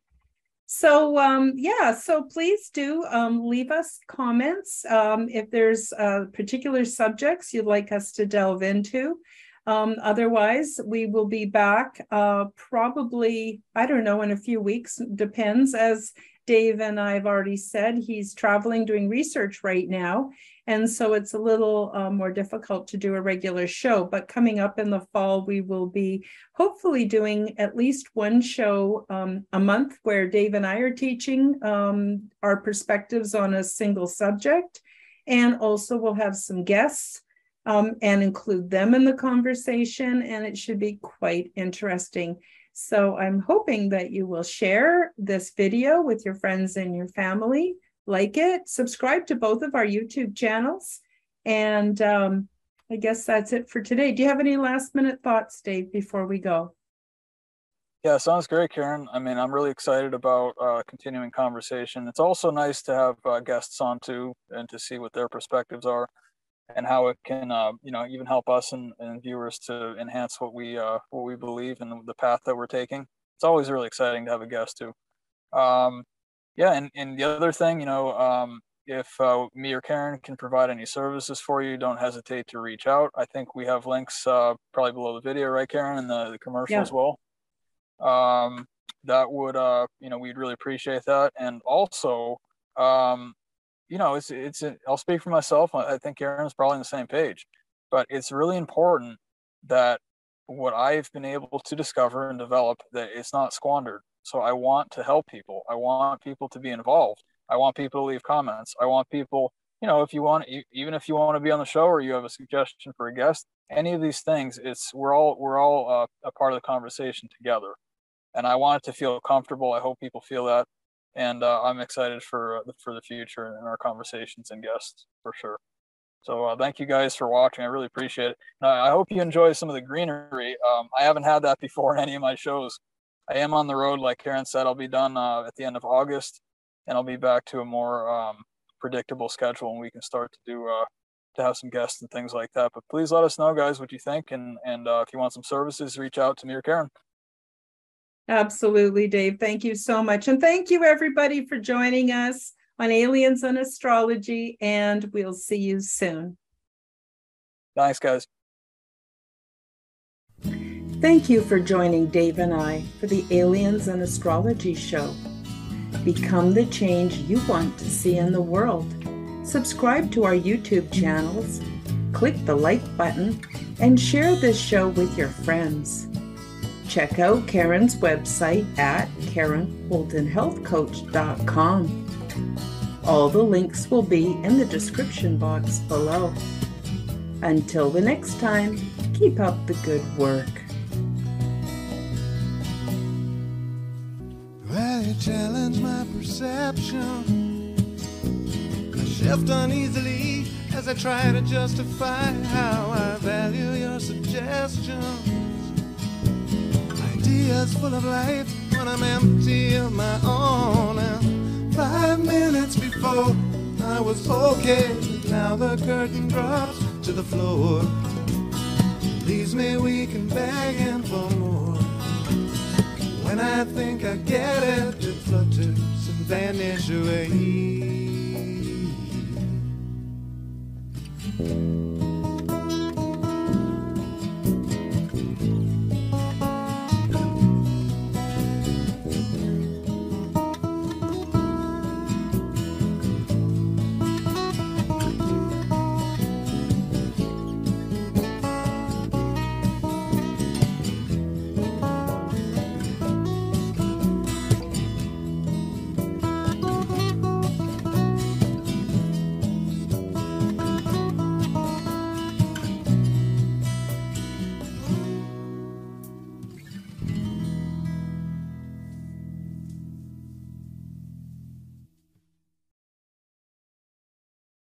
So um, yeah, so please do um, leave us comments um, if there's uh, particular subjects you'd like us to delve into. Um, otherwise, we will be back uh, probably, I don't know, in a few weeks, depends. As Dave and I have already said, he's traveling doing research right now. And so it's a little uh, more difficult to do a regular show. But coming up in the fall, we will be hopefully doing at least one show um, a month where Dave and I are teaching um, our perspectives on a single subject. And also, we'll have some guests um, and include them in the conversation. And it should be quite interesting. So I'm hoping that you will share this video with your friends and your family. like it. Subscribe to both of our YouTube channels. And um, I guess that's it for today. Do you have any last minute thoughts, Dave, before we go? Yeah, sounds great, Karen. I mean, I'm really excited about uh, continuing conversation. It's also nice to have uh, guests on too, and to see what their perspectives are, and how it can, uh, you know, even help us and, and viewers to enhance what we uh, what we believe and the path that we're taking. It's always really exciting to have a guest too. Um, yeah, and, and the other thing, you know, um, if uh, me or Karen can provide any services for you, don't hesitate to reach out. I think we have links uh, probably below the video, right, Karen, and the, the commercial Yeah. as well. Um, that would, uh, you know, we'd really appreciate that. And also, um, you know, it's it's. I'll speak for myself. I think Karen's probably on the same page, but it's really important that what I've been able to discover and develop that it's not squandered. So I want to help people. I want people to be involved. I want people to leave comments. I want people, you know, if you want, even if you want to be on the show or you have a suggestion for a guest, any of these things, it's we're all we're all uh, a part of the conversation together, and I want it to feel comfortable. I hope people feel that, and uh, I'm excited for uh, the for the future and our conversations and guests for sure. So uh, thank you guys for watching. I really appreciate it. And I hope you enjoy some of the greenery. Um, I haven't had that before in any of my shows. I am on the road, like Karen said. I'll be done uh, at the end of August, and I'll be back to a more um, predictable schedule, and we can start to do uh, to have some guests and things like that. But please let us know, guys, what you think, and and uh, if you want some services, reach out to me or Karen. Absolutely, Dave. Thank you so much. And thank you, everybody, for joining us on Aliens and Astrology. And we'll see you soon. Thanks, guys. Thank you for joining Dave and I for the Aliens and Astrology Show. Become the change you want to see in the world. Subscribe to our YouTube channels, click the like button, and share this show with your friends. Check out Karen's website at KarenHoltonHealthCoach.com. All the links will be in the description box below. Until the next time, keep up the good work. Well, you challenge my perception. I shift uneasily as I try to justify how I value your suggestions ideas full of life when I'm empty of my own. And five minutes before I was okay, now the curtain drops to the floor. Leaves me weak and begging for more. When I think I get it, it flutters and vanishes away.